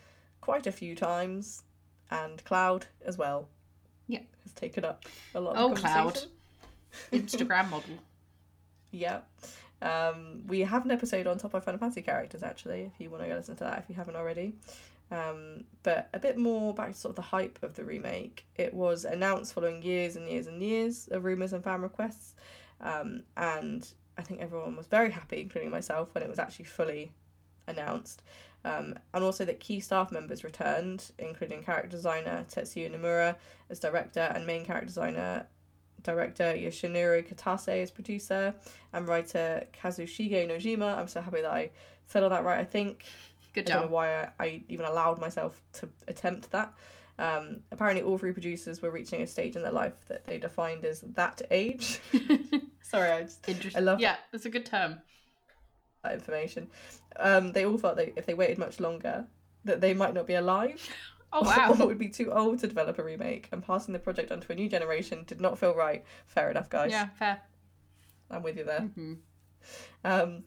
B: quite a few times, and Cloud as well.
A: Yeah.
B: has taken up a lot.
A: Oh,
B: of the
A: Cloud. Instagram model.
B: Yeah. Um, we have an episode on top of Final Fantasy characters actually, if you want to go listen to that if you haven't already. Um, but a bit more back to sort of the hype of the remake. It was announced following years and years and years of rumours and fan requests. Um, and I think everyone was very happy, including myself, when it was actually fully announced. Um, and also that key staff members returned, including character designer Tetsuya Nomura as director and main character designer director Yoshinori Katase as producer and writer Kazushige Nojima. I'm so happy that I said all that right. I think
A: Good
B: I don't know
A: job.
B: why I, I even allowed myself to attempt that. Um, apparently, all three producers were reaching a stage in their life that they defined as that age. Sorry, I just
A: Interesting.
B: I love
A: Yeah, that's a good term.
B: that information. Um, they all felt that if they waited much longer, that they might not be alive.
A: Oh
B: or
A: wow.
B: would be too old to develop a remake, and passing the project onto a new generation did not feel right. Fair enough, guys.
A: yeah, fair.
B: I'm with you there.
A: Mhm.
B: Um,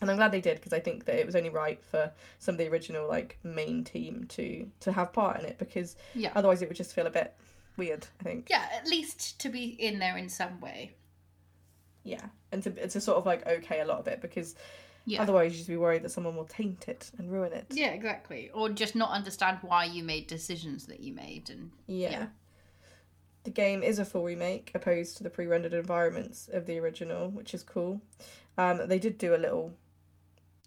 B: and I'm glad they did because I think that it was only right for some of the original like main team to to have part in it because
A: Yeah.
B: otherwise it would just feel a bit weird. I think.
A: Yeah, at least to be in there in some way.
B: Yeah, and to to sort of like okay a lot of it because
A: Yeah.
B: otherwise you'd be worried that someone will taint it and ruin it.
A: Yeah, exactly. Or just not understand why you made decisions that you made and
B: Yeah.
A: Yeah.
B: The game is a full remake opposed to the pre-rendered environments of the original, which is cool. Um, they did do a little.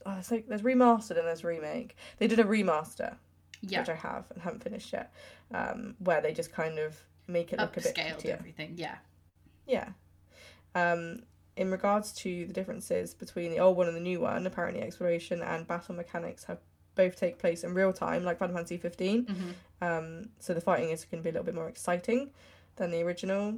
B: Oh, it's like there's remastered and there's remake. They did a remaster,
A: yeah,
B: which I have and haven't finished yet, um, where they just kind of make it look a bit
A: upscaled
B: prettier.
A: everything. Yeah.
B: Yeah. Um, in regards to the differences between the old one and the new one, apparently exploration and battle mechanics have both take place in real time, like Final Fantasy 15.
A: Mhm.
B: Um, so the fighting is going to be a little bit more exciting than the original.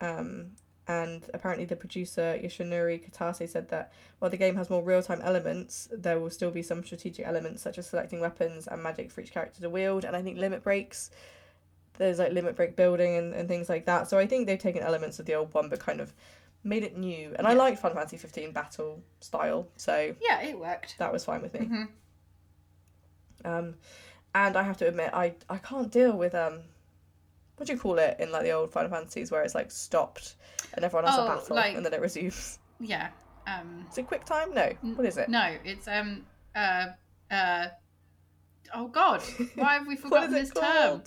B: Um, and apparently, the producer Yoshinori Katase said that while the game has more real time elements, there will still be some strategic elements such as selecting weapons and magic for each character to wield. And I think limit breaks. There's like limit break building and, and things like that. So I think they've taken elements of the old one but kind of made it new. And I
A: Yeah.
B: like Final Fantasy 15 battle style, so
A: Yeah, it worked.
B: that was fine with me.
A: Mhm.
B: Um, and I have to admit, I I can't deal with um, what do you call it in like the old Final Fantasies where it's like stopped and everyone has
A: Oh,
B: a battle
A: like-
B: and then it resumes.
A: Yeah. Um
B: Is it quick time? No. What is it?
A: no, it's um uh uh Oh god, why have we forgotten this
B: it
A: term?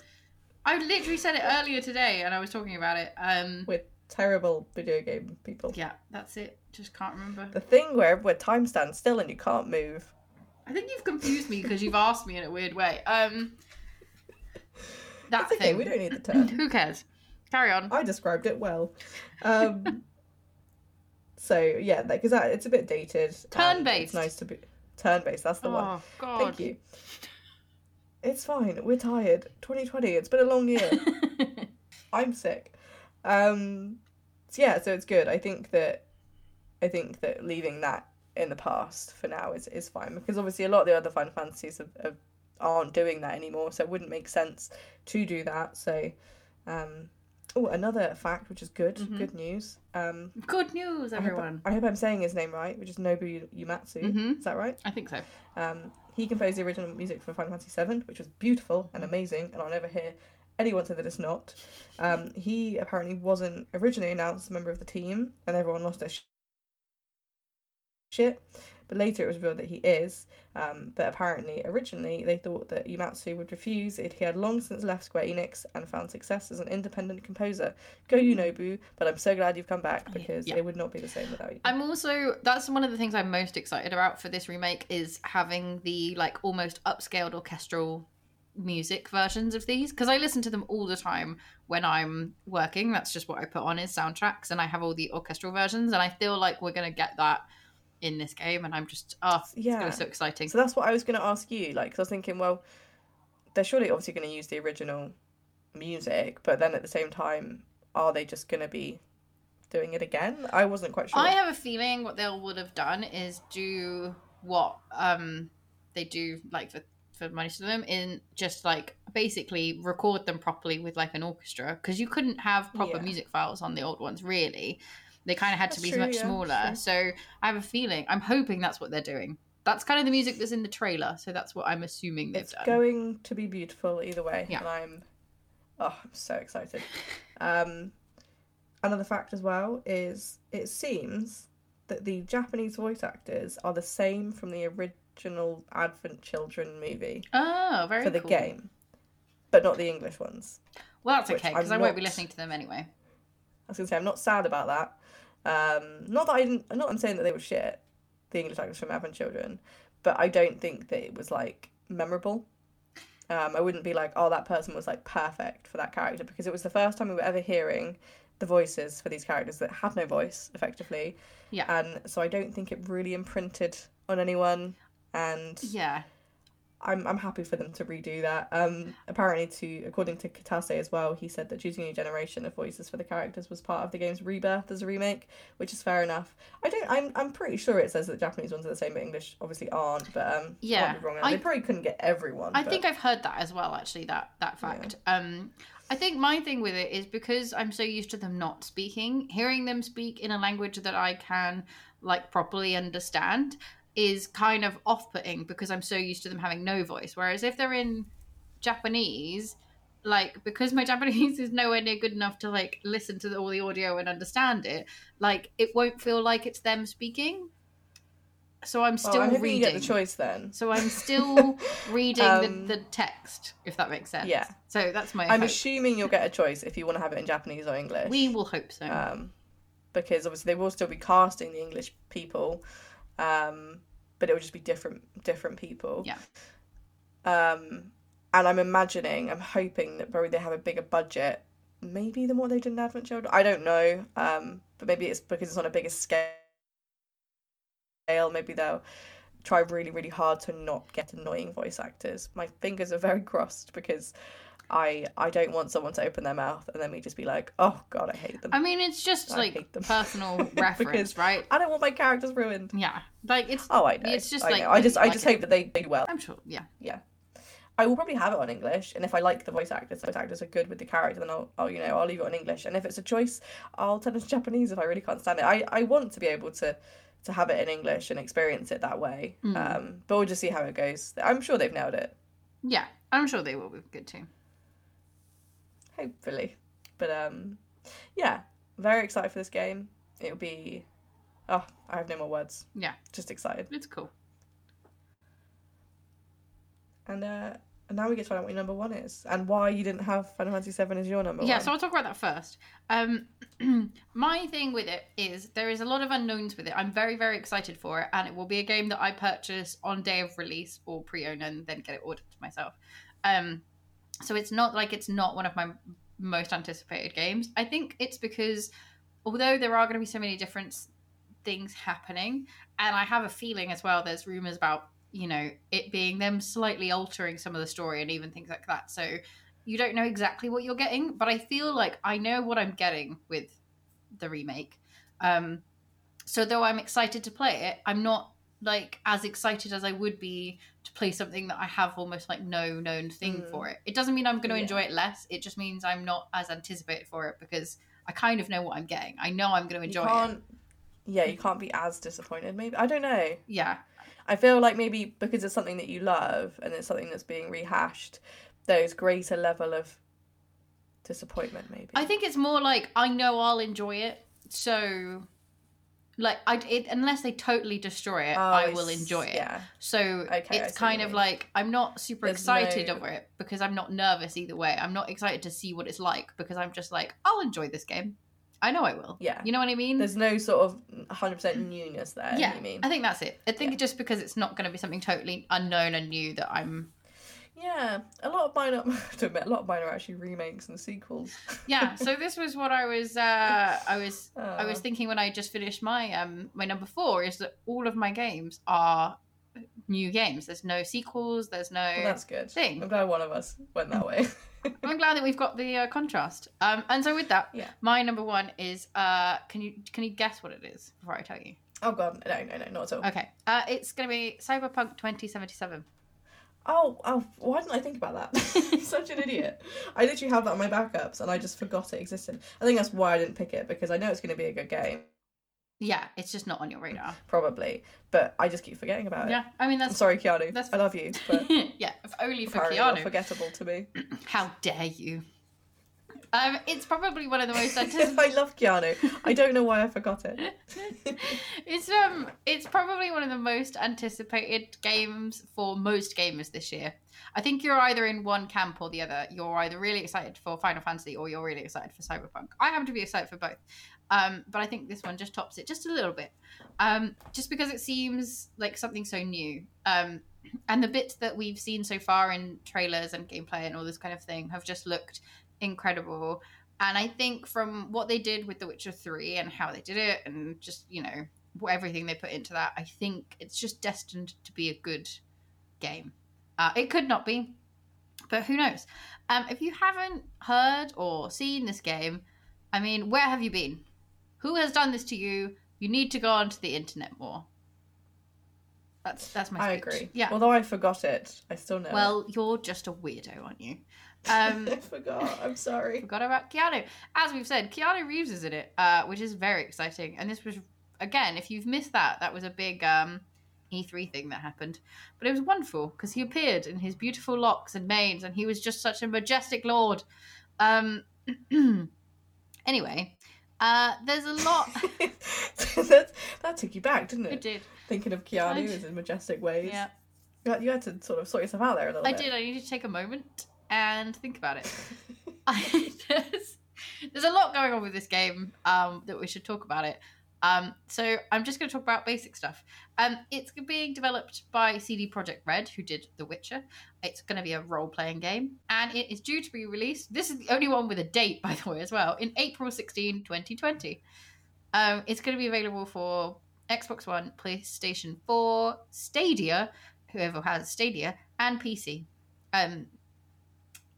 A: I literally said it earlier today and I was talking about it. Um
B: We're terrible video game people.
A: yeah, that's it. Just can't remember.
B: The thing where where time stands still and you can't move.
A: I think you've confused me because you've asked me in a weird way. Um that
B: okay.
A: thing.
B: We don't need the term.
A: Who cares? Carry on.
B: I described it well. Um, so yeah, because that it's a bit dated.
A: Turn-based.
B: It's nice to be turn based. That's the one.
A: Oh god.
B: Thank you. It's fine. We're tired. 2020. It's been a long year. I'm sick. Um, so yeah, so it's good. I think that I think that leaving that in the past for now is is fine because obviously a lot of the other Final Fantasies have, have, aren't doing that anymore, so it wouldn't make sense to do that. So, um, oh, another fact which is good, good news. Um,
A: Good news,
B: I hope-
A: everyone.
B: I hope I'm saying his name right, which is Nobu Uematsu.
A: Mhm.
B: Is that right?
A: I think so.
B: Um, he composed the original music for Final Fantasy VII, which was beautiful and amazing, and I'll never hear anyone say that it's not. Um, he apparently wasn't originally announced as a member of the team, and everyone lost their sh- shit. But later it was revealed that he is. Um, but apparently, originally, they thought that Uematsu would refuse. It, he had long since left Square Enix and found success as an independent composer. Go you, Nobu, but I'm so glad you've come back because
A: Yeah.
B: it would not be the same without you.
A: I'm also that's one of the things I'm most excited about for this remake is having the like almost upscaled orchestral music versions of these because I listen to them all the time when I'm working. That's just what I put on is soundtracks, and I have all the orchestral versions, and I feel like we're gonna get that in this game, and I'm just oh, it's gonna
B: Yeah.
A: be so exciting.
B: So that's what I was going to ask you. like, because I was thinking, well, they're surely obviously going to use the original music, but then at the same time, are they just going to be doing it again? I wasn't quite sure.
A: I have a feeling what they would have done is do what um they do like for for most of them in just like basically record them properly with like an orchestra because you couldn't have proper
B: Yeah.
A: music files on the old ones really. They kind of had to be
B: true,
A: much
B: yeah,
A: smaller. So I have a feeling. I'm hoping that's what they're doing. That's kind of the music that's in the trailer. So that's what I'm assuming they've done.
B: it's
A: done.
B: going to be beautiful either way,
A: Yeah.
B: and I'm, oh, I'm so excited. Um, another fact as well is it seems that the Japanese voice actors are the same from the original Advent Children movie
A: oh, very
B: for the
A: cool.
B: game, but not the English ones.
A: Well, that's okay because I won't be listening to them anyway.
B: I was gonna say I'm not sad about that. Um, not that I didn't. Not I'm saying that they were shit, the English actors from Advent Children, but I don't think that it was like memorable. Um, I wouldn't be like, oh, that person was like perfect for that character because it was the first time we were ever hearing the voices for these characters that had no voice effectively,
A: Yeah.
B: and so I don't think it really imprinted on anyone. And
A: Yeah.
B: I'm I'm happy for them to redo that. Um, apparently, to according to Katase as well, he said that choosing a new generation of voices for the characters was part of the game's rebirth as a remake, which is fair enough. I don't. I'm I'm pretty sure it says that Japanese ones are the same, but English obviously aren't. But um,
A: Yeah,
B: wrong.
A: I-
B: they probably couldn't get everyone.
A: I
B: but-
A: think I've heard that as well. Actually, that that fact. Um, I think my thing with it is because I'm so used to them not speaking, hearing them speak in a language that I can like properly understand is kind of off-putting because I'm so used to them having no voice. Whereas if they're in Japanese, like because my Japanese is nowhere near good enough to like listen to all the audio and understand it, like it won't feel like it's them speaking. So I'm still
B: hoping
A: reading.
B: you get the choice then.
A: So I'm still reading
B: Um,
A: the, the text, if that makes sense.
B: Yeah.
A: So that's my
B: I'm
A: hope.
B: assuming you'll get a choice if you want to have it in Japanese or English.
A: we will hope so.
B: um, because obviously they will still be casting the English people, um, but it would just be different different people.
A: Yeah.
B: Um, and I'm imagining, I'm hoping that probably they have a bigger budget, maybe than what they did in Advent Children. I don't know, um, but maybe it's because it's on a bigger scale. Maybe they'll try really, really hard to not get annoying voice actors. My fingers are very crossed because. I, I don't want someone to open their mouth and then me just be like, oh god, I hate them.
A: I mean, it's just
B: I
A: like personal reference, right?
B: I don't want my characters ruined.
A: Yeah, like it's.
B: Oh, I know.
A: It's just
B: I
A: like
B: know. I just, I
A: like
B: just
A: it.
B: hope that they do well.
A: I'm sure. Yeah. Yeah.
B: I will probably have it on English, and if I like the voice actors, the voice actors are good with the character, then I'll, I'll, you know, I'll leave it on English. And if it's a choice, I'll turn it to Japanese if I really can't stand it. I, I want to be able to, to have it in English and experience it that way.
A: Mm.
B: Um, but we'll just see how it goes. I'm sure they've nailed it,
A: Yeah, I'm sure they will be good too.
B: Hopefully. But um, yeah, very excited for this game. It'll be, oh, I have no more words.
A: Yeah,
B: Just excited.
A: it's cool.
B: And uh, and now we get to find out what your number one is and why you didn't have Final Fantasy VII as your number
A: yeah,
B: one.
A: Yeah, so I'll talk about that first. Um, my thing with it is there is a lot of unknowns with it. I'm very, very excited for it, and it will be a game that I purchase on day of release or pre-own and then get it ordered to myself. Um, so it's not like it's not one of my most anticipated games. I think it's because although there are going to be so many different things happening, and I have a feeling as well, there's rumors about you know it being them slightly altering some of the story and even things like that. So you don't know exactly what you're getting, but I feel like I know what I'm getting with the remake. Um, so though I'm excited to play it, I'm not like as excited as I would be to play something that I have almost like no known thing
B: Mm.
A: for it. It doesn't mean I'm going to
B: Yeah.
A: enjoy it less. It just means I'm not as anticipated for it because I kind of know what I'm getting. I know I'm going to enjoy it.
B: can't, yeah, you can't be as disappointed. Maybe I don't know.
A: Yeah,
B: I feel like maybe because it's something that you love and it's something that's being rehashed, there's greater level of disappointment. Maybe
A: I think it's more like I know I'll enjoy it. So, like, I it, unless they totally destroy it,
B: Oh,
A: I will enjoy it.
B: Yeah,
A: So
B: Okay,
A: it's kind of like I'm not super
B: There's
A: excited
B: no-
A: over it because I'm not nervous either way. I'm not excited to see what it's like because I'm just like I'll enjoy this game. I know I will.
B: yeah.
A: You know what I mean?
B: There's no sort of 100% newness there.
A: yeah,
B: You mean?
A: I think that's it. I think
B: Yeah.
A: just because it's not going to be something totally unknown and new that I'm.
B: Yeah, a lot of mine are. I have to admit, a lot of mine are actually remakes and sequels.
A: Yeah. So this was what I was. Uh, I was. I was
B: Uh,
A: thinking when I just finished my um my number four is that all of my games are new games. There's no sequels. There's no.
B: well, that's good.
A: thing.
B: I'm glad one of us went that way.
A: I'm glad that we've got the uh, contrast. Um, and so with that,
B: Yeah.
A: my number one is uh, can you can you guess what it is before I tell you?
B: oh god, no, no, no, not at all.
A: Okay, uh, it's gonna be Cyberpunk 2077.
B: Oh, oh, why didn't I think about that? Such an idiot. I literally have that on my backups and I just forgot it existed. I think that's why I didn't pick it because I know it's going to be a good game,
A: Yeah, it's just not on your radar.
B: probably, but I just keep forgetting about it.
A: Yeah, I mean
B: I'm
A: that's
B: sorry, Keanu.
A: that's-
B: I love you, but
A: yeah, if only for Keanu.
B: forgettable to me.
A: How dare you? Um, it's probably one of the most anticipated.
B: I love Keanu. I don't know why I forgot it.
A: it's um it's probably one of the most anticipated games for most gamers this year. I think you're either in one camp or the other. You're either really excited for Final Fantasy or you're really excited for Cyberpunk. I happen to be excited for both. Um, but I think this one just tops it just a little bit. Um, just because it seems like something so new. Um, and the bits that we've seen so far in trailers and gameplay and all this kind of thing have just looked incredible. And I think from what they did with The Witcher 3 and how they did it and just, you know, everything they put into that, I think it's just destined to be a good game. Uh, it could not be, but who knows? Um, if you haven't heard or seen this game, I mean, where have you been? Who has done this to you? You need to go onto the internet more. That's that's my.
B: I agree.
A: Yeah.
B: Although I forgot it, I still know. it.
A: Well, you're just a weirdo, aren't you? Um,
B: I forgot. I'm sorry.
A: forgot about Keanu. As we've said, Keanu Reeves is in it, uh, which is very exciting. And this was, again, if you've missed that, that was a big um, E3 thing that happened. But it was wonderful because he appeared in his beautiful locks and manes, and he was just such a majestic lord. Um, anyway, uh, there's a lot.
B: that, that took you back, didn't
A: I
B: it?
A: did.
B: Thinking of Keanu
A: did.
B: in majestic ways.
A: Yeah,
B: You had, to sort of sort yourself out there a little
A: I
B: bit.
A: did. I needed to take a moment and think about it. There's a lot going on with this game um, that we should talk about it. Um, so I'm just going to talk about basic stuff. Um, it's being developed by CD Projekt Red, who did The Witcher. It's going to be a role-playing game, and it is due to be released. This is the only one with a date, by the way, as well, in April 16, 2020. Um, it's going to be available for Xbox One, PlayStation 4, Stadia, whoever has Stadia, and PC. Um,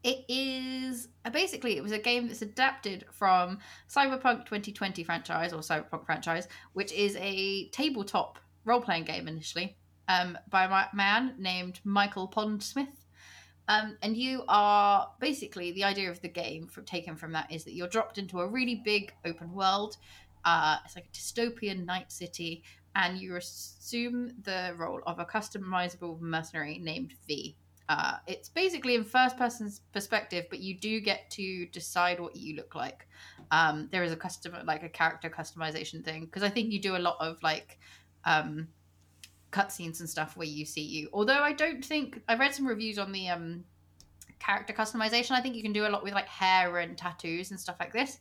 A: it is basically it was a game that's adapted from Cyberpunk 2020 franchise or Cyberpunk franchise, which is a tabletop role-playing game initially um, by a man named Michael Pondsmith. Um, and you are basically the idea of the game from taken from that is that you're dropped into a really big open world. Uh, it's like a dystopian night city, and you assume the role of a customizable mercenary named V. Uh, it's basically in first person's perspective, but you do get to decide what you look like. Um, there is a custom, like a character customization thing, because I think you do a lot of like um, cutscenes and stuff where you see you. Although I don't think I read some reviews on the um, character customization. I think you can do a lot with like hair and tattoos and stuff like this,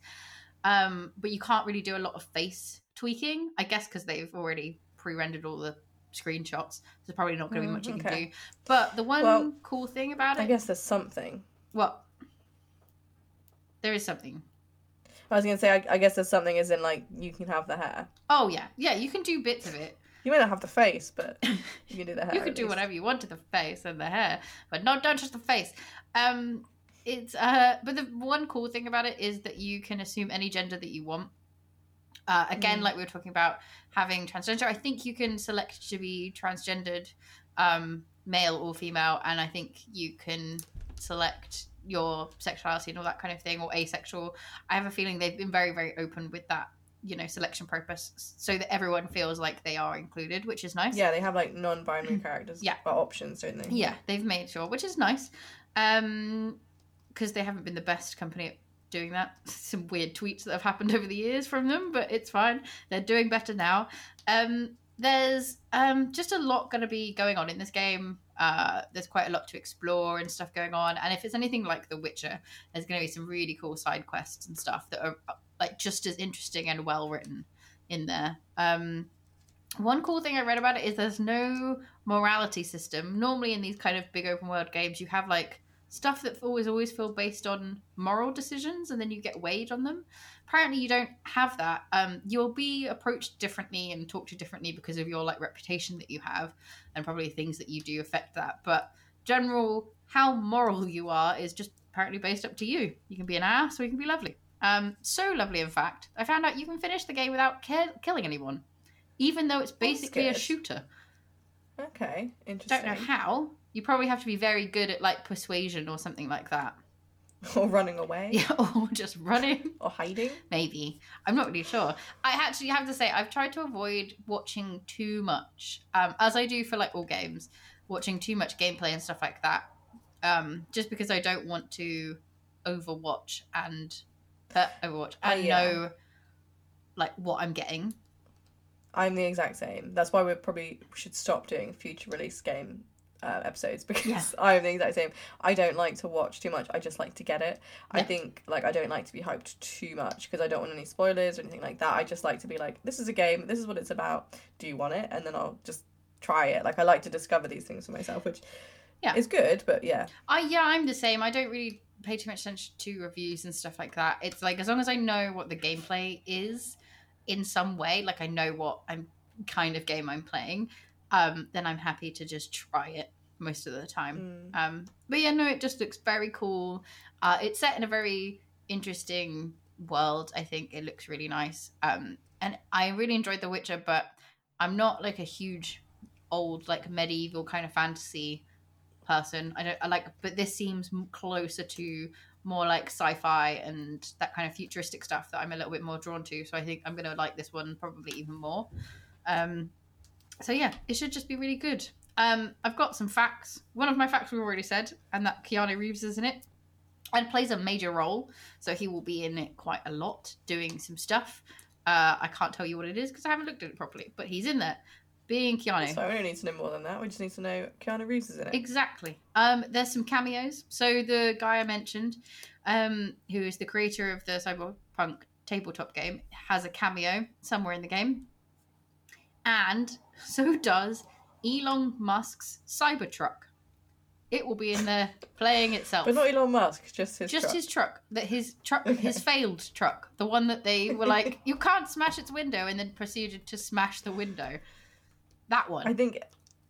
A: um, but you can't really do a lot of face tweaking. I guess because they've already pre-rendered all the screenshots. There's probably not going to be
B: Mm,
A: much you
B: okay.
A: can do. But the one
B: Well,
A: cool thing about it,
B: I guess there's something.
A: well, there is something.
B: I was gonna say, I, I guess there's something is in like you can have the hair.
A: Oh yeah, yeah, you can do bits of it.
B: You may not have the face, but you can do the hair.
A: you can do
B: least.
A: whatever you want to the face and the hair, but not don't touch the face. Um, it's uh, but the one cool thing about it is that you can assume any gender that you want. Uh, again,
B: Mm.
A: like we were talking about having transgender, I think you can select to be transgendered, um, male or female, and I think you can select your sexuality and all that kind of thing, or asexual. I have a feeling they've been very, very open with that, you know, selection purpose, so that everyone feels like they are included, which is nice.
B: Yeah, they have like non-binary characters.
A: Yeah.
B: or options, don't they?
A: Yeah, they've made sure, which is nice. Um, because they haven't been the best company doing that. Some weird tweets that have happened over the years from them, but it's fine. They're doing better now. Um, there's um just a lot going to be going on in this game. Uh, there's quite a lot to explore and stuff going on. And if it's anything like The Witcher, there's going to be some really cool side quests and stuff that are like just as interesting and well written in there. Um, one cool thing I read about it is there's no morality system. Normally, in these kind of big open world games, you have like stuff that always always feel based on moral decisions, and then you get weighed on them. Apparently, you don't have that. Um, you'll be approached differently and talked to differently because of your like reputation that you have, and probably things that you do affect that. But general how moral you are is just apparently based up to you. You can be an ass or you can be lovely. Um, so lovely, in fact. I found out you can finish the game without ki- killing anyone, even though it's basically a shooter.
B: Okay, interesting.
A: Don't know how. You probably have to be very good at like persuasion or something like that.
B: Or running away.
A: Yeah, or just running.
B: Or hiding.
A: Maybe. I'm not really sure. I actually have to say, I've tried to avoid watching too much, um, as I do for like all games, watching too much gameplay and stuff like that. Um, just because I don't want to overwatch and uh, Overwatch
B: Oh,
A: and
B: yeah.
A: know like what I'm getting.
B: I'm the exact same. That's why we probably should stop doing future release game uh, episodes because
A: Yeah.
B: I'm the exact same. I don't like to watch too much. I just like to get it. I think like I don't like to be hyped too much because I don't want any spoilers or anything like that. I just like to be like, this is a game. This is what it's about. Do you want it? And then I'll just try it. Like I like to discover these things for myself, which
A: Yeah.
B: is good. But yeah,
A: I yeah, I'm the same. I don't really pay too much attention to reviews and stuff like that. It's like as long as I know what the gameplay is in some way, like I know what I'm kind of game I'm playing, um, then I'm happy to just try it. most of the time.
B: Mm.
A: Um, but yeah, no, it just looks very cool. Uh, it's set in a very interesting world. I think it looks really nice. Um, and I really enjoyed The Witcher, but I'm not like a huge old like medieval kind of fantasy person. I don't I like, but this seems closer to more like sci-fi and that kind of futuristic stuff that I'm a little bit more drawn to. So I think I'm gonna like this one probably even more. Um, so yeah, it should just be really good. Um, I've got some facts. One of my facts we've already said, and that Keanu Reeves is in it and plays a major role. So he will be in it quite a lot, doing some stuff. Uh, I can't tell you what it is because I haven't looked at it properly, but he's in there, being Keanu.
B: So we don't need to know more than that. We just need to know Keanu Reeves is in it.
A: Exactly. Um, there's some cameos. So the guy I mentioned, um, who is the creator of the Cyberpunk tabletop game, has a cameo somewhere in the game, and so does Elon Musk's Cybertruck. It will be in there playing itself.
B: But not Elon Musk, just his
A: just
B: truck.
A: his truck that his truck
B: Okay.
A: his failed truck the one that they were like you can't smash its window and then proceeded to smash the window that one
B: I think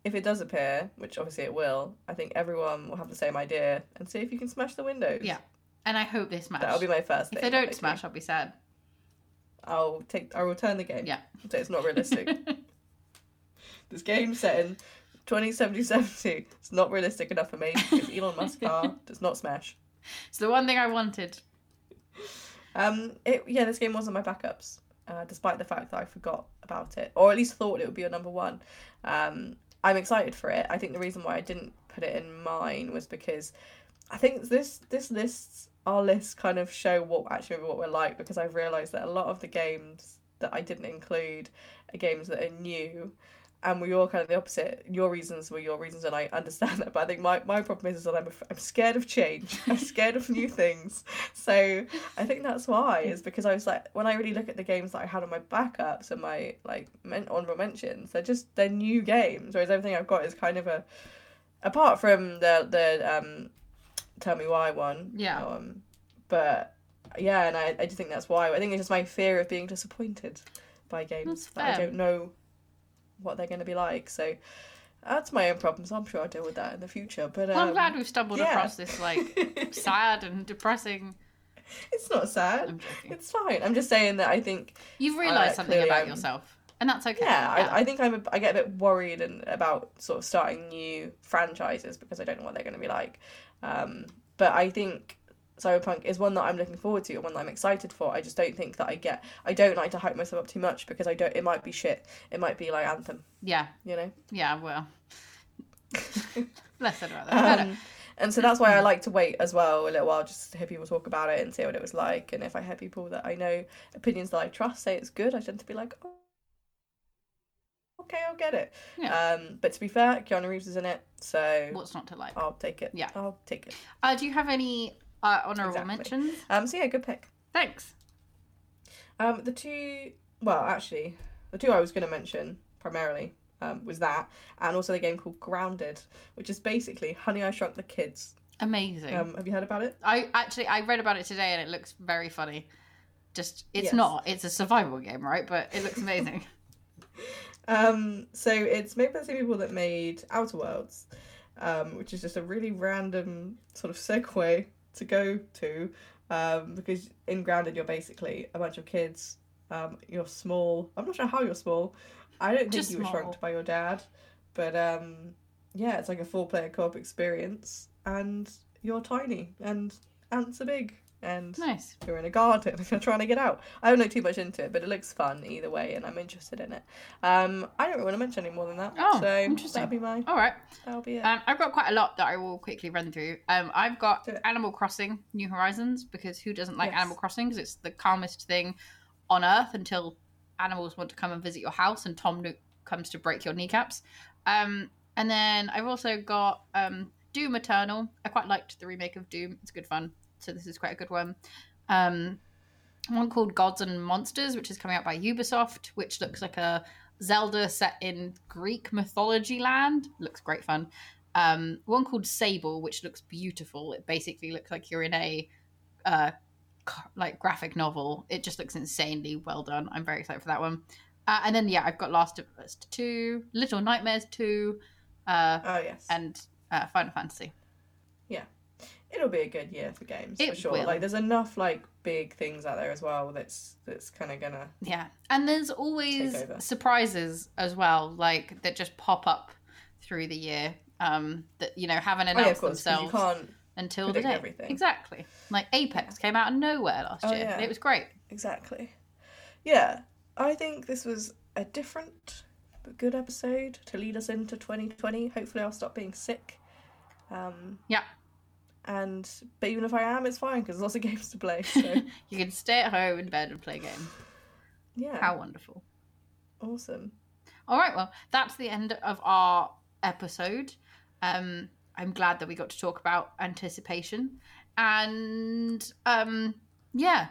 B: if it does appear, which obviously it will, I think everyone will have the same idea and see if you can smash the windows.
A: yeah and i hope they smash
B: That'll be my first
A: if
B: thing.
A: they don't smash i'll be sad
B: I'll take I'll return the game.
A: Yeah.
B: So it's not realistic. this game's set in 2070. It's not realistic enough for me. If Elon Musk car does not smash.
A: it's the one thing i wanted
B: Um, it, yeah, this game wasn't my backups, uh, despite the fact that I forgot about it, or at least thought it would be a number one. Um, I'm excited for it. I think the reason why I didn't put it in mine was because I think this this lists our lists kind of show what actually what we're like because I've realised that a lot of the games that I didn't include are games that are new. And we all kind of the opposite. Your reasons were your reasons, and I understand that. But I think my, my problem is, is that I'm, I'm scared of change. I'm scared of new things. So I think that's why is because I was like when I really look at the games that I had on my backups and my like men- honorable mentions, they're just they're new games. Whereas everything I've got is kind of a apart from the the um tell me why one.
A: Yeah.
B: Um, but yeah, and I I just think that's why. I think it's just my fear of being disappointed by games
A: That's
B: that I don't know what they're going to be like. So. That's my own problems. I'm sure I'll deal with that in the future. But
A: well, i'm
B: um,
A: glad we've stumbled
B: yeah.
A: across this like sad and depressing
B: it's not sad. It's fine. I'm just saying that I think
A: you've realized
B: Uh,
A: something about
B: I'm-
A: yourself and that's okay
B: yeah, I, I think I'm a, I get a bit worried and about sort of starting new franchises because I don't know what they're going to be like. Um, but I think Cyberpunk is one that I'm looking forward to and one that I'm excited for. I just don't think that I get. I don't like to hype myself up too much because I don't. It might be shit. It might be like Anthem.
A: yeah
B: You know.
A: yeah well less said about that
B: Um, and so that's why I like to wait as well a little while just to hear people talk about it and see what it was like. And if I hear people that I know opinions that I trust say it's good, I tend to be like, oh, okay, I'll get it.
A: Yeah.
B: Um, but to be fair, Keanu Reeves is in it, so
A: what's not to like
B: I'll take it.
A: Yeah.
B: I'll take it.
A: uh, do you have any uh, honorable
B: Exactly.
A: mentions
B: Um, so yeah, good pick.
A: thanks
B: Um, the two, well, actually, the two I was going to mention primarily um, was that, and also the game called Grounded, which is basically Honey I Shrunk the Kids.
A: amazing
B: Um, have you heard about it?
A: I actually I read about it today and it looks very funny. Just it's
B: Yes.
A: not. It's a survival game, right? But it looks amazing.
B: Um, so it's made by the same people that made Outer Worlds, um, which is just a really random sort of segue to go to, um, because in Grounded you're basically a bunch of kids. Um, you're small. I'm not sure how you're small. I don't think
A: Just
B: you were
A: small.
B: shrunk by your dad, but um, yeah, it's like a four-player co-op experience, and you're tiny, and ants are big, and
A: nice.
B: you're in a garden and you're trying to get out. I don't know too much into it, but it looks fun either way, and I'm interested in it. Um, I don't really want to mention any more than that.
A: Oh,
B: so
A: interesting.
B: That'll be my.
A: All right.
B: That'll be it.
A: Um, I've got quite a lot that I will quickly run through. Um, I've got Animal Crossing: New Horizons because who doesn't like
B: Yes.
A: Animal Crossing? Because it's the calmest thing on earth until animals want to come and visit your house and Tom Nook comes to break your kneecaps. Um, and then I've also got um, Doom Eternal. I quite liked the remake of Doom. It's good fun. So this is quite a good one. Um, one called Gods and Monsters, which is coming out by Ubisoft, which looks like a Zelda set in Greek mythology land. Looks great fun. Um, one called Sable, which looks beautiful. It basically looks like you're in a uh, like graphic novel. It just looks insanely well done. I'm very excited for that one. Uh, and then yeah, I've got Last of Us Two, Little Nightmares Two, uh,
B: oh yes.
A: and uh, Final Fantasy.
B: It'll be a good year for games for sure.
A: will.
B: Like there's enough like big things out there as well that's that's kind of gonna
A: Yeah, and there's always surprises as well, like that just pop up through the year. Um, that you know haven't
B: oh yeah
A: announced
B: 'cause you
A: themselves
B: can't
A: until the day.
B: everything.
A: Exactly. Like Apex came out of nowhere last
B: Oh,
A: year.
B: yeah.
A: It was great.
B: exactly. Yeah, I think this was a different but good episode to lead us into 2020. Hopefully, I'll stop being sick. Um,
A: Yeah.
B: And but even if I am, it's fine because there's lots of games to play. So
A: You can stay at home in bed and play a game.
B: yeah,
A: How wonderful.
B: awesome.
A: All right, well, that's the end of our episode. Um, I'm glad that we got to talk about anticipation. And um, yeah,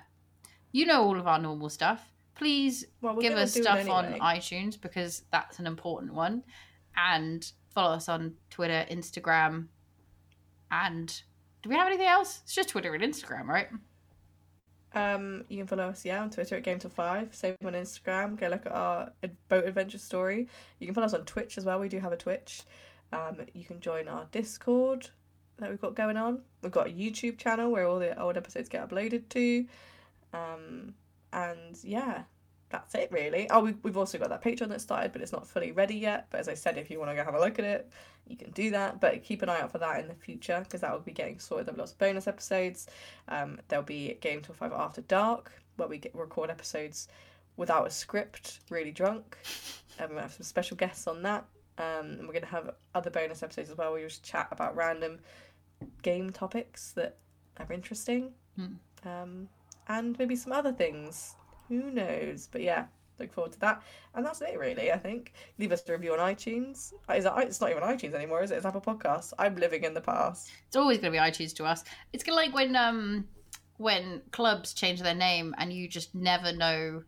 A: you know all of our normal stuff. Please
B: Well,
A: give us stuff on iTunes because that's an important one. And follow us on Twitter, Instagram, and do we have anything else? It's just Twitter and Instagram, right?
B: Um, you can follow us, yeah, on Twitter at Game Till Five. Same on Instagram. Go look at our boat adventure story. You can follow us on Twitch as well. We do have a Twitch. Um, you can join our Discord that we've got going on. We've got a YouTube channel where all the old episodes get uploaded to. Um, and yeah, that's it really. Oh, we've, we've also got that Patreon that started, but it's not fully ready yet. But as I said, if you want to go have a look at it, you can do that. But keep an eye out for that in the future because that will be getting sorted. There'll be lots of bonus episodes. Um, there'll be Game Till 5 After Dark where we get record episodes without a script, really drunk. And we have some special guests on that. Um, and we're going to have other bonus episodes as well where we just chat about random game topics that are interesting.
A: Hmm.
B: Um, and maybe some other things. Who knows? But yeah, look forward to that. And that's it, really, I think. Leave us a review on iTunes. Is it, it's not even iTunes anymore, is it? It's Apple Podcasts. I'm living in the past.
A: It's always going to be iTunes to us. It's gonna like when um when clubs change their name and you just never know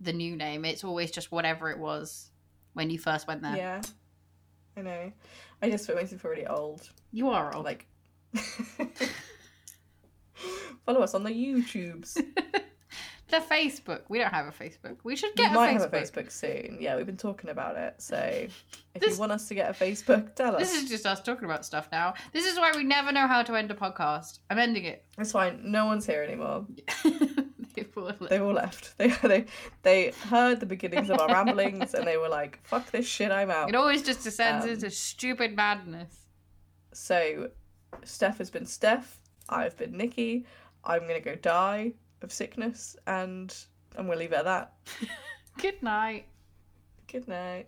A: the new name. It's always just whatever it was when you first went there.
B: Yeah. I know. I just feel feel really old.
A: You are old.
B: Like follow us on the YouTubes.
A: the Facebook. We don't have a Facebook. We should
B: we
A: get
B: might
A: a Facebook.
B: have a Facebook soon. Yeah, we've been talking about it. So if
A: This-
B: you want us to get a Facebook, tell us.
A: This is just us talking about stuff now. This is why we never know how to end a podcast. I'm ending it.
B: It's fine. No one's here anymore.
A: People-
B: They've all left. They they they heard the beginnings of our ramblings and they were like, "Fuck this shit, I'm out."
A: it always just descends
B: Um,
A: into stupid madness.
B: So, Steph has been Steph. I've been Nikki. I'm gonna go die of sickness, and I'm gonna leave it at that.
A: Good night.
B: Good night.